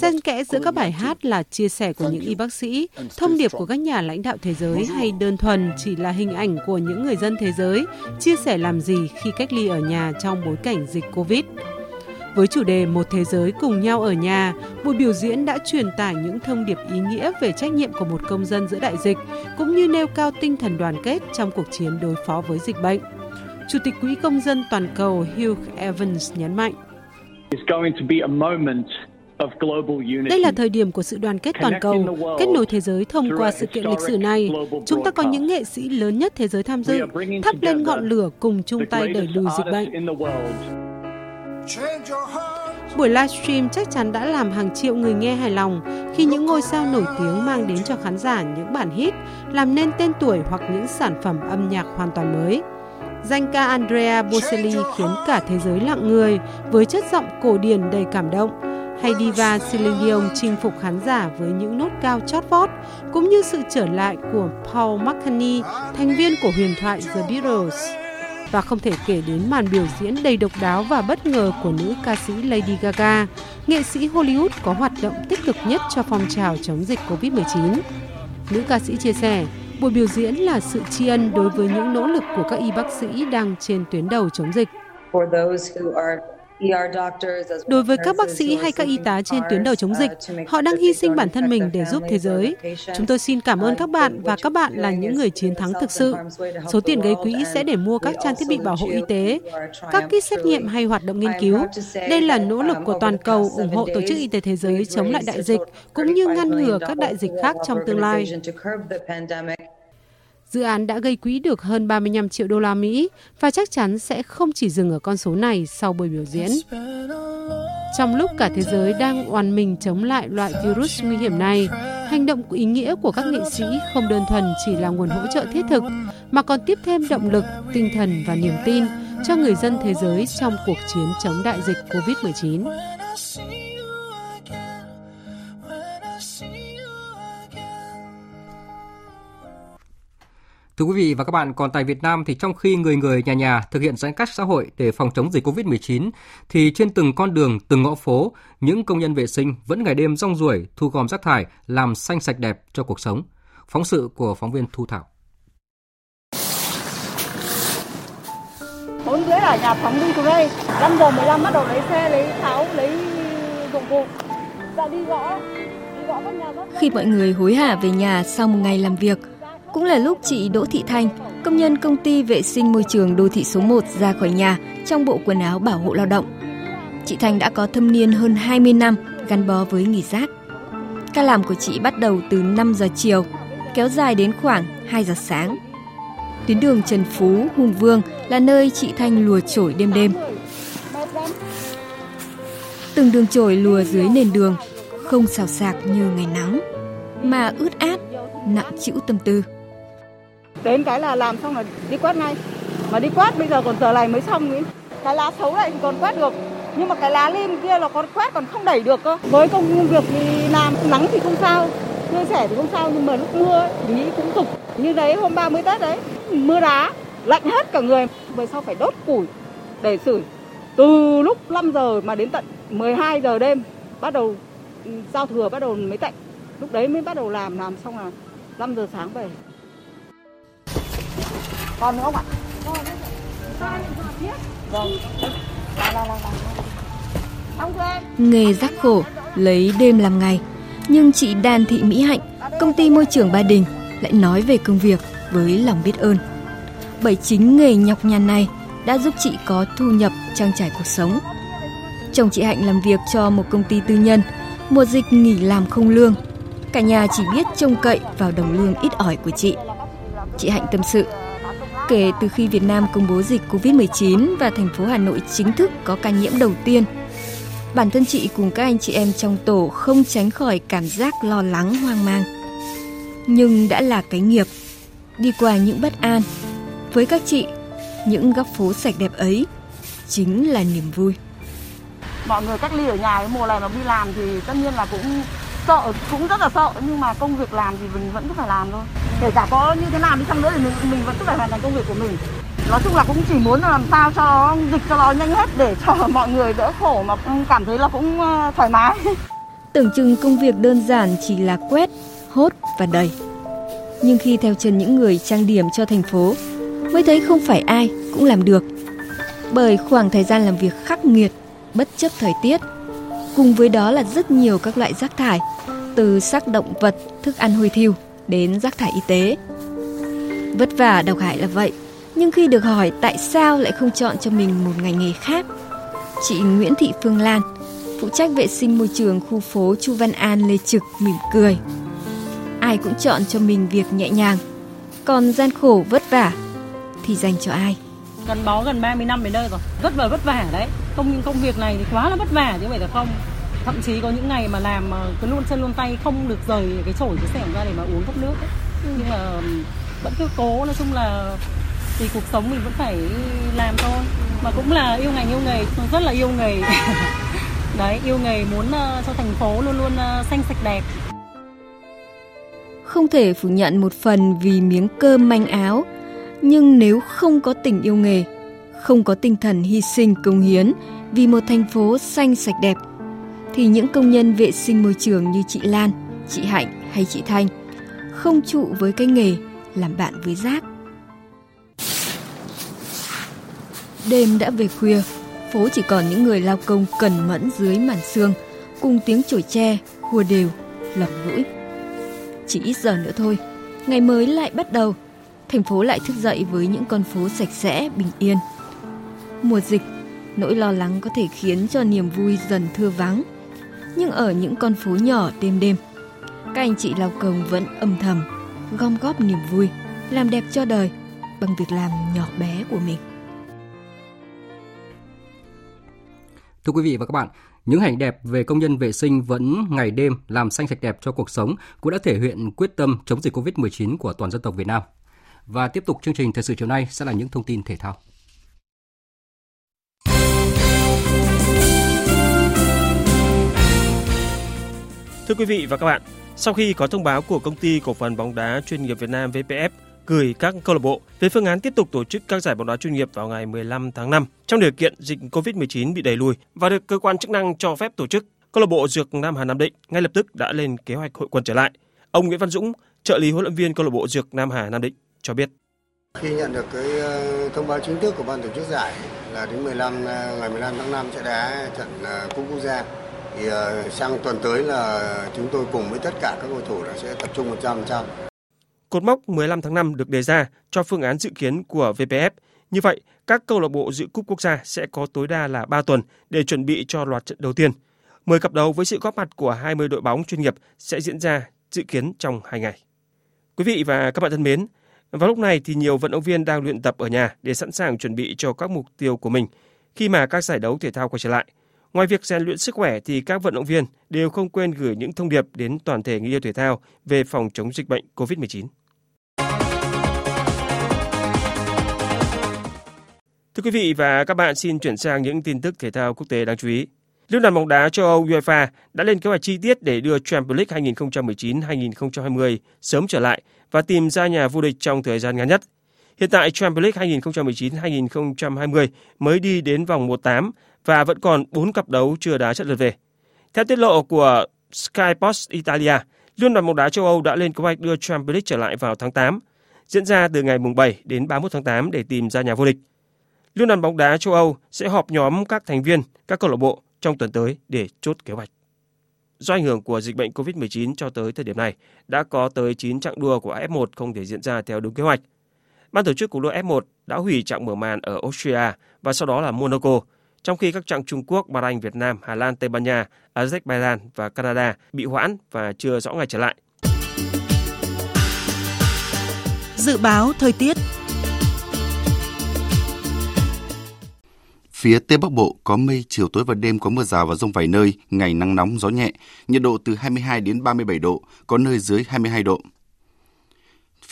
Xen kẽ giữa các bài hát là chia sẻ của những y bác sĩ, thông điệp của các nhà lãnh đạo thế giới hay đơn thuần chỉ là hình ảnh của những người dân thế giới chia sẻ làm gì khi cách ly ở nhà trong bối cảnh dịch Covid. Với chủ đề Một Thế giới cùng nhau ở nhà, buổi biểu diễn đã truyền tải những thông điệp ý nghĩa về trách nhiệm của một công dân giữa đại dịch, cũng như nêu cao tinh thần đoàn kết trong cuộc chiến đối phó với dịch bệnh. Chủ tịch Quỹ Công dân Toàn cầu Hugh Evans nhấn mạnh. Đây là thời điểm của sự đoàn kết toàn cầu, kết nối thế giới thông qua sự kiện lịch sử này. Chúng ta có những nghệ sĩ lớn nhất thế giới tham dự, thắp lên ngọn lửa cùng chung tay đẩy lùi dịch bệnh. Buổi livestream chắc chắn đã làm hàng triệu người nghe hài lòng khi những ngôi sao nổi tiếng mang đến cho khán giả những bản hit, làm nên tên tuổi hoặc những sản phẩm âm nhạc hoàn toàn mới. Danh ca Andrea Bocelli khiến cả thế giới lặng người với chất giọng cổ điển đầy cảm động, hay diva Celine Dion chinh phục khán giả với những nốt cao chót vót, cũng như sự trở lại của Paul McCartney, thành viên của huyền thoại The Beatles và không thể kể đến màn biểu diễn đầy độc đáo và bất ngờ của nữ ca sĩ Lady Gaga, nghệ sĩ Hollywood có hoạt động tích cực nhất cho phong trào chống dịch COVID-19. Nữ ca sĩ chia sẻ, buổi biểu diễn là sự tri ân đối với những nỗ lực của các y bác sĩ đang trên tuyến đầu chống dịch. Đối với các bác sĩ hay các y tá trên tuyến đầu chống dịch, họ đang hy sinh bản thân mình để giúp thế giới. Chúng tôi xin cảm ơn các bạn và các bạn là những người chiến thắng thực sự. Số tiền gây quỹ sẽ để mua các trang thiết bị bảo hộ y tế, các kit xét nghiệm hay hoạt động nghiên cứu. Đây là nỗ lực của toàn cầu ủng hộ Tổ chức Y tế Thế giới chống lại đại dịch, cũng như ngăn ngừa các đại dịch khác trong tương lai. Dự án đã gây quỹ được hơn 35 triệu đô la Mỹ và chắc chắn sẽ không chỉ dừng ở con số này sau buổi biểu diễn. Trong lúc cả thế giới đang oàn mình chống lại loại virus nguy hiểm này, hành động ý nghĩa của các nghệ sĩ không đơn thuần chỉ là nguồn hỗ trợ thiết thực, mà còn tiếp thêm động lực, tinh thần và niềm tin cho người dân thế giới trong cuộc chiến chống đại dịch COVID-19. Thưa quý vị và các bạn, còn tại Việt Nam thì trong khi người người nhà nhà thực hiện giãn cách xã hội để phòng chống dịch COVID-19 thì trên từng con đường, từng ngõ phố, những công nhân vệ sinh vẫn ngày đêm rong ruổi thu gom rác thải làm xanh sạch đẹp cho cuộc sống. Phóng sự của phóng viên Thu Thảo. Bốn rưỡi ở nhà phóng đi từ đây, 5 giờ 15 bắt đầu lấy xe, lấy tháo, lấy dụng cụ. Dạ đi gõ, đi gõ các nhà Khi mọi người hối hả về nhà sau một ngày làm việc, cũng là lúc chị Đỗ Thị Thanh, công nhân công ty vệ sinh môi trường đô thị số 1 ra khỏi nhà trong bộ quần áo bảo hộ lao động. Chị Thanh đã có thâm niên hơn 20 năm gắn bó với nghỉ rác. Ca làm của chị bắt đầu từ 5 giờ chiều, kéo dài đến khoảng 2 giờ sáng. Tuyến đường Trần Phú, Hùng Vương là nơi chị Thanh lùa chổi đêm đêm. Từng đường chổi lùa dưới nền đường, không xào xạc như ngày nắng, mà ướt át, nặng chịu tâm tư. Đến cái là làm xong là đi quét ngay. Mà đi quét bây giờ còn giờ này mới xong ý. Cái lá xấu này thì còn quét được. Nhưng mà cái lá lim kia là còn quét còn không đẩy được cơ. Với công việc thì làm nắng thì không sao, mưa rẻ thì không sao nhưng mà lúc mưa thì cũng tục. Như đấy hôm 30 Tết đấy, mưa đá, lạnh hết cả người. Về sau phải đốt củi để sưởi. Từ lúc 5 giờ mà đến tận 12 giờ đêm bắt đầu ừ, giao thừa bắt đầu mới tạnh. Lúc đấy mới bắt đầu làm làm xong là 5 giờ sáng về. Còn nữa không ạ? Nghề rắc khổ, lấy đêm làm ngày. Nhưng chị Đan Thị Mỹ Hạnh, công ty môi trường Ba Đình lại nói về công việc với lòng biết ơn. Bởi chính nghề nhọc nhằn này đã giúp chị có thu nhập trang trải cuộc sống. Chồng chị Hạnh làm việc cho một công ty tư nhân, mùa dịch nghỉ làm không lương. Cả nhà chỉ biết trông cậy vào đồng lương ít ỏi của chị. Chị Hạnh tâm sự, kể từ khi Việt Nam công bố dịch Covid-19 và thành phố Hà Nội chính thức có ca nhiễm đầu tiên, bản thân chị cùng các anh chị em trong tổ không tránh khỏi cảm giác lo lắng hoang mang. Nhưng đã là cái nghiệp, đi qua những bất an, với các chị, những góc phố sạch đẹp ấy chính là niềm vui. Mọi người cách ly ở nhà cái mùa này mà đi làm thì tất nhiên là cũng sợ, cũng rất là sợ nhưng mà công việc làm thì mình vẫn cứ phải làm thôi. Kể cả có như thế nào đi chăng nữa thì mình, mình vẫn cứ phải hoàn thành công việc của mình. Nói chung là cũng chỉ muốn làm sao cho dịch cho nó nhanh hết để cho [laughs] mọi người đỡ khổ mà cảm thấy là cũng ờ, thoải mái. Tưởng chừng công việc đơn giản chỉ là quét, hốt và đầy. Nhưng khi theo chân những người trang điểm cho thành phố, mới thấy không phải ai cũng làm được. Bởi khoảng thời gian làm việc khắc nghiệt, bất chấp thời tiết, cùng với đó là rất nhiều các loại rác thải, từ xác động vật, thức ăn hôi thiêu đến rác thải y tế. Vất vả độc hại là vậy, nhưng khi được hỏi tại sao lại không chọn cho mình một ngành nghề khác, chị Nguyễn Thị Phương Lan, phụ trách vệ sinh môi trường khu phố Chu Văn An Lê Trực mỉm cười. Ai cũng chọn cho mình việc nhẹ nhàng, còn gian khổ vất vả thì dành cho ai? Gắn bó gần 30 năm đến đây rồi, rất là vất vả đấy. Công công việc này thì quá là vất vả chứ vậy là không. Thậm chí có những ngày mà làm cứ luôn chân luôn tay không được rời cái chổi cái xẻng ra để mà uống cốc nước ấy. Ừ. Nhưng mà vẫn cứ cố nói chung là thì cuộc sống mình vẫn phải làm thôi mà cũng là yêu ngành yêu nghề rất là yêu nghề [laughs] đấy yêu nghề muốn uh, cho thành phố luôn luôn uh, xanh sạch đẹp không thể phủ nhận một phần vì miếng cơm manh áo nhưng nếu không có tình yêu nghề không có tinh thần hy sinh công hiến vì một thành phố xanh sạch đẹp thì những công nhân vệ sinh môi trường như chị Lan, chị Hạnh hay chị Thanh không trụ với cái nghề làm bạn với rác Đêm đã về khuya, phố chỉ còn những người lao công cần mẫn dưới màn sương, cùng tiếng chổi tre, hùa đều, lầm lũi. Chỉ ít giờ nữa thôi, ngày mới lại bắt đầu. Thành phố lại thức dậy với những con phố sạch sẽ, bình yên. Mùa dịch, nỗi lo lắng có thể khiến cho niềm vui dần thưa vắng. Nhưng ở những con phố nhỏ đêm đêm, các anh chị lao công vẫn âm thầm, gom góp niềm vui, làm đẹp cho đời bằng việc làm nhỏ bé của mình. Thưa quý vị và các bạn, những hành đẹp về công nhân vệ sinh vẫn ngày đêm làm xanh sạch đẹp cho cuộc sống cũng đã thể hiện quyết tâm chống dịch COVID-19 của toàn dân tộc Việt Nam. Và tiếp tục chương trình thời sự chiều nay sẽ là những thông tin thể thao. Thưa quý vị và các bạn, sau khi có thông báo của công ty cổ phần bóng đá chuyên nghiệp Việt Nam VPF gửi các câu lạc bộ về phương án tiếp tục tổ chức các giải bóng đá chuyên nghiệp vào ngày 15 tháng 5 trong điều kiện dịch COVID-19 bị đẩy lùi và được cơ quan chức năng cho phép tổ chức. Câu lạc bộ Dược Nam Hà Nam Định ngay lập tức đã lên kế hoạch hội quân trở lại. Ông Nguyễn Văn Dũng, trợ lý huấn luyện viên câu lạc bộ Dược Nam Hà Nam Định cho biết. Khi nhận được cái ờ, thông báo chính thức của ban tổ chức giải là đến 15 ờ, ngày 15 tháng 5 sẽ đá trận ờ, cúp quốc gia thì ờ, sang tuần tới là chúng tôi cùng với tất cả các cầu thủ là sẽ tập trung 100%. Cột mốc 15 tháng 5 được đề ra cho phương án dự kiến của VPF. Như vậy, các câu lạc bộ dự cúp quốc gia sẽ có tối đa là 3 tuần để chuẩn bị cho loạt trận đầu tiên. 10 cặp đấu với sự góp mặt của 20 đội bóng chuyên nghiệp sẽ diễn ra dự kiến trong 2 ngày. Quý vị và các bạn thân mến, vào lúc này thì nhiều vận động viên đang luyện tập ở nhà để sẵn sàng chuẩn bị cho các mục tiêu của mình khi mà các giải đấu thể thao quay trở lại. Ngoài việc rèn luyện sức khỏe thì các vận động viên đều không quên gửi những thông điệp đến toàn thể người yêu thể thao về phòng chống dịch bệnh COVID-19. Thưa quý vị và các bạn, xin chuyển sang những tin tức thể thao quốc tế đáng chú ý. Liên đoàn bóng đá châu Âu UEFA đã lên kế hoạch chi tiết để đưa Champions League 2019-2020 sớm trở lại và tìm ra nhà vô địch trong thời gian ngắn nhất. Hiện tại Champions League 2019-2020 mới đi đến vòng 1/8 và vẫn còn 4 cặp đấu chưa đá trận lượt về. Theo tiết lộ của Sky Sports Italia, Liên đoàn bóng đá châu Âu đã lên kế hoạch đưa Champions League trở lại vào tháng 8, diễn ra từ ngày 7 đến 31 tháng 8 để tìm ra nhà vô địch. Liên đoàn bóng đá châu Âu sẽ họp nhóm các thành viên, các câu lạc bộ trong tuần tới để chốt kế hoạch. Do ảnh hưởng của dịch bệnh COVID-19 cho tới thời điểm này, đã có tới 9 chặng đua của F1 không thể diễn ra theo đúng kế hoạch. Ban tổ chức cuộc đua F1 đã hủy chặng mở màn ở Austria và sau đó là Monaco, trong khi các chặng Trung Quốc, Bahrain, Việt Nam, Hà Lan, Tây Ban Nha, Azerbaijan và Canada bị hoãn và chưa rõ ngày trở lại. Dự báo thời tiết Phía Tây Bắc Bộ có mây, chiều tối và đêm có mưa rào và rông vài nơi, ngày nắng nóng, gió nhẹ, nhiệt độ từ 22 đến 37 độ, có nơi dưới 22 độ.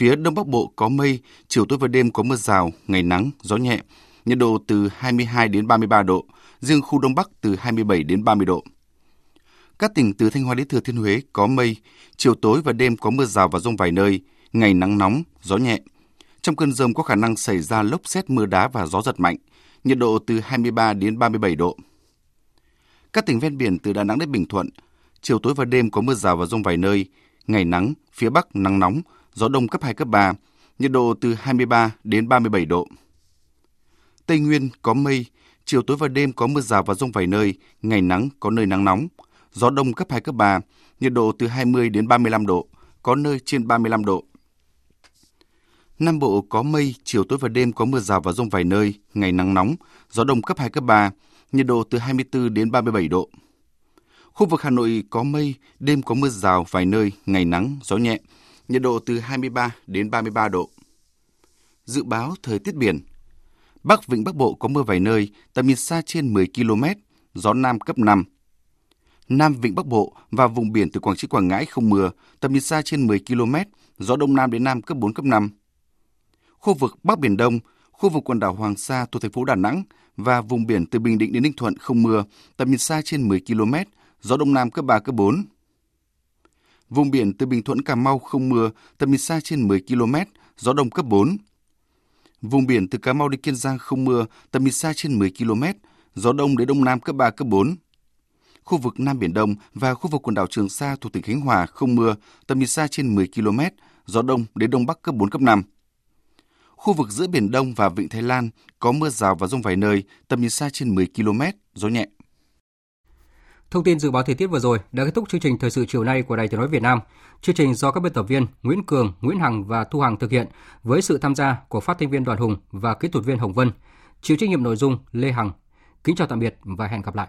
Phía Đông Bắc Bộ có mây, chiều tối và đêm có mưa rào, ngày nắng, gió nhẹ, nhiệt độ từ 22 đến 33 độ, riêng khu Đông Bắc từ 27 đến 30 độ. Các tỉnh từ Thanh Hóa đến Thừa Thiên Huế có mây, chiều tối và đêm có mưa rào và rông vài nơi, ngày nắng nóng, gió nhẹ. Trong cơn rông có khả năng xảy ra lốc xét mưa đá và gió giật mạnh, nhiệt độ từ 23 đến 37 độ. Các tỉnh ven biển từ Đà Nẵng đến Bình Thuận, chiều tối và đêm có mưa rào và rông vài nơi, ngày nắng, phía Bắc nắng nóng, gió đông cấp 2, cấp 3, nhiệt độ từ 23 đến 37 độ. Tây Nguyên có mây, chiều tối và đêm có mưa rào và rông vài nơi, ngày nắng có nơi nắng nóng, gió đông cấp 2, cấp 3, nhiệt độ từ 20 đến 35 độ, có nơi trên 35 độ. Nam Bộ có mây, chiều tối và đêm có mưa rào và rông vài nơi, ngày nắng nóng, gió đông cấp 2, cấp 3, nhiệt độ từ 24 đến 37 độ. Khu vực Hà Nội có mây, đêm có mưa rào vài nơi, ngày nắng, gió nhẹ, nhiệt độ từ 23 đến 33 độ. Dự báo thời tiết biển. Bắc Vịnh Bắc Bộ có mưa vài nơi, tầm nhìn xa trên 10 km, gió Nam cấp 5. Nam Vịnh Bắc Bộ và vùng biển từ Quảng Trị Quảng Ngãi không mưa, tầm nhìn xa trên 10 km, gió Đông Nam đến Nam cấp 4, cấp 5 khu vực Bắc Biển Đông, khu vực quần đảo Hoàng Sa thuộc thành phố Đà Nẵng và vùng biển từ Bình Định đến Ninh Thuận không mưa, tầm nhìn xa trên 10 km, gió Đông Nam cấp 3, cấp 4. Vùng biển từ Bình Thuận Cà Mau không mưa, tầm nhìn xa trên 10 km, gió Đông cấp 4. Vùng biển từ Cà Mau đến Kiên Giang không mưa, tầm nhìn xa trên 10 km, gió Đông đến Đông Nam cấp 3, cấp 4. Khu vực Nam Biển Đông và khu vực quần đảo Trường Sa thuộc tỉnh Khánh Hòa không mưa, tầm nhìn xa trên 10 km, gió Đông đến Đông Bắc cấp 4, cấp 5. Khu vực giữa Biển Đông và Vịnh Thái Lan có mưa rào và rông vài nơi, tầm nhìn xa trên 10 km, gió nhẹ. Thông tin dự báo thời tiết vừa rồi đã kết thúc chương trình thời sự chiều nay của Đài Tiếng nói Việt Nam. Chương trình do các biên tập viên Nguyễn Cường, Nguyễn Hằng và Thu Hằng thực hiện với sự tham gia của phát thanh viên Đoàn Hùng và kỹ thuật viên Hồng Vân. Chịu trách nhiệm nội dung Lê Hằng. Kính chào tạm biệt và hẹn gặp lại.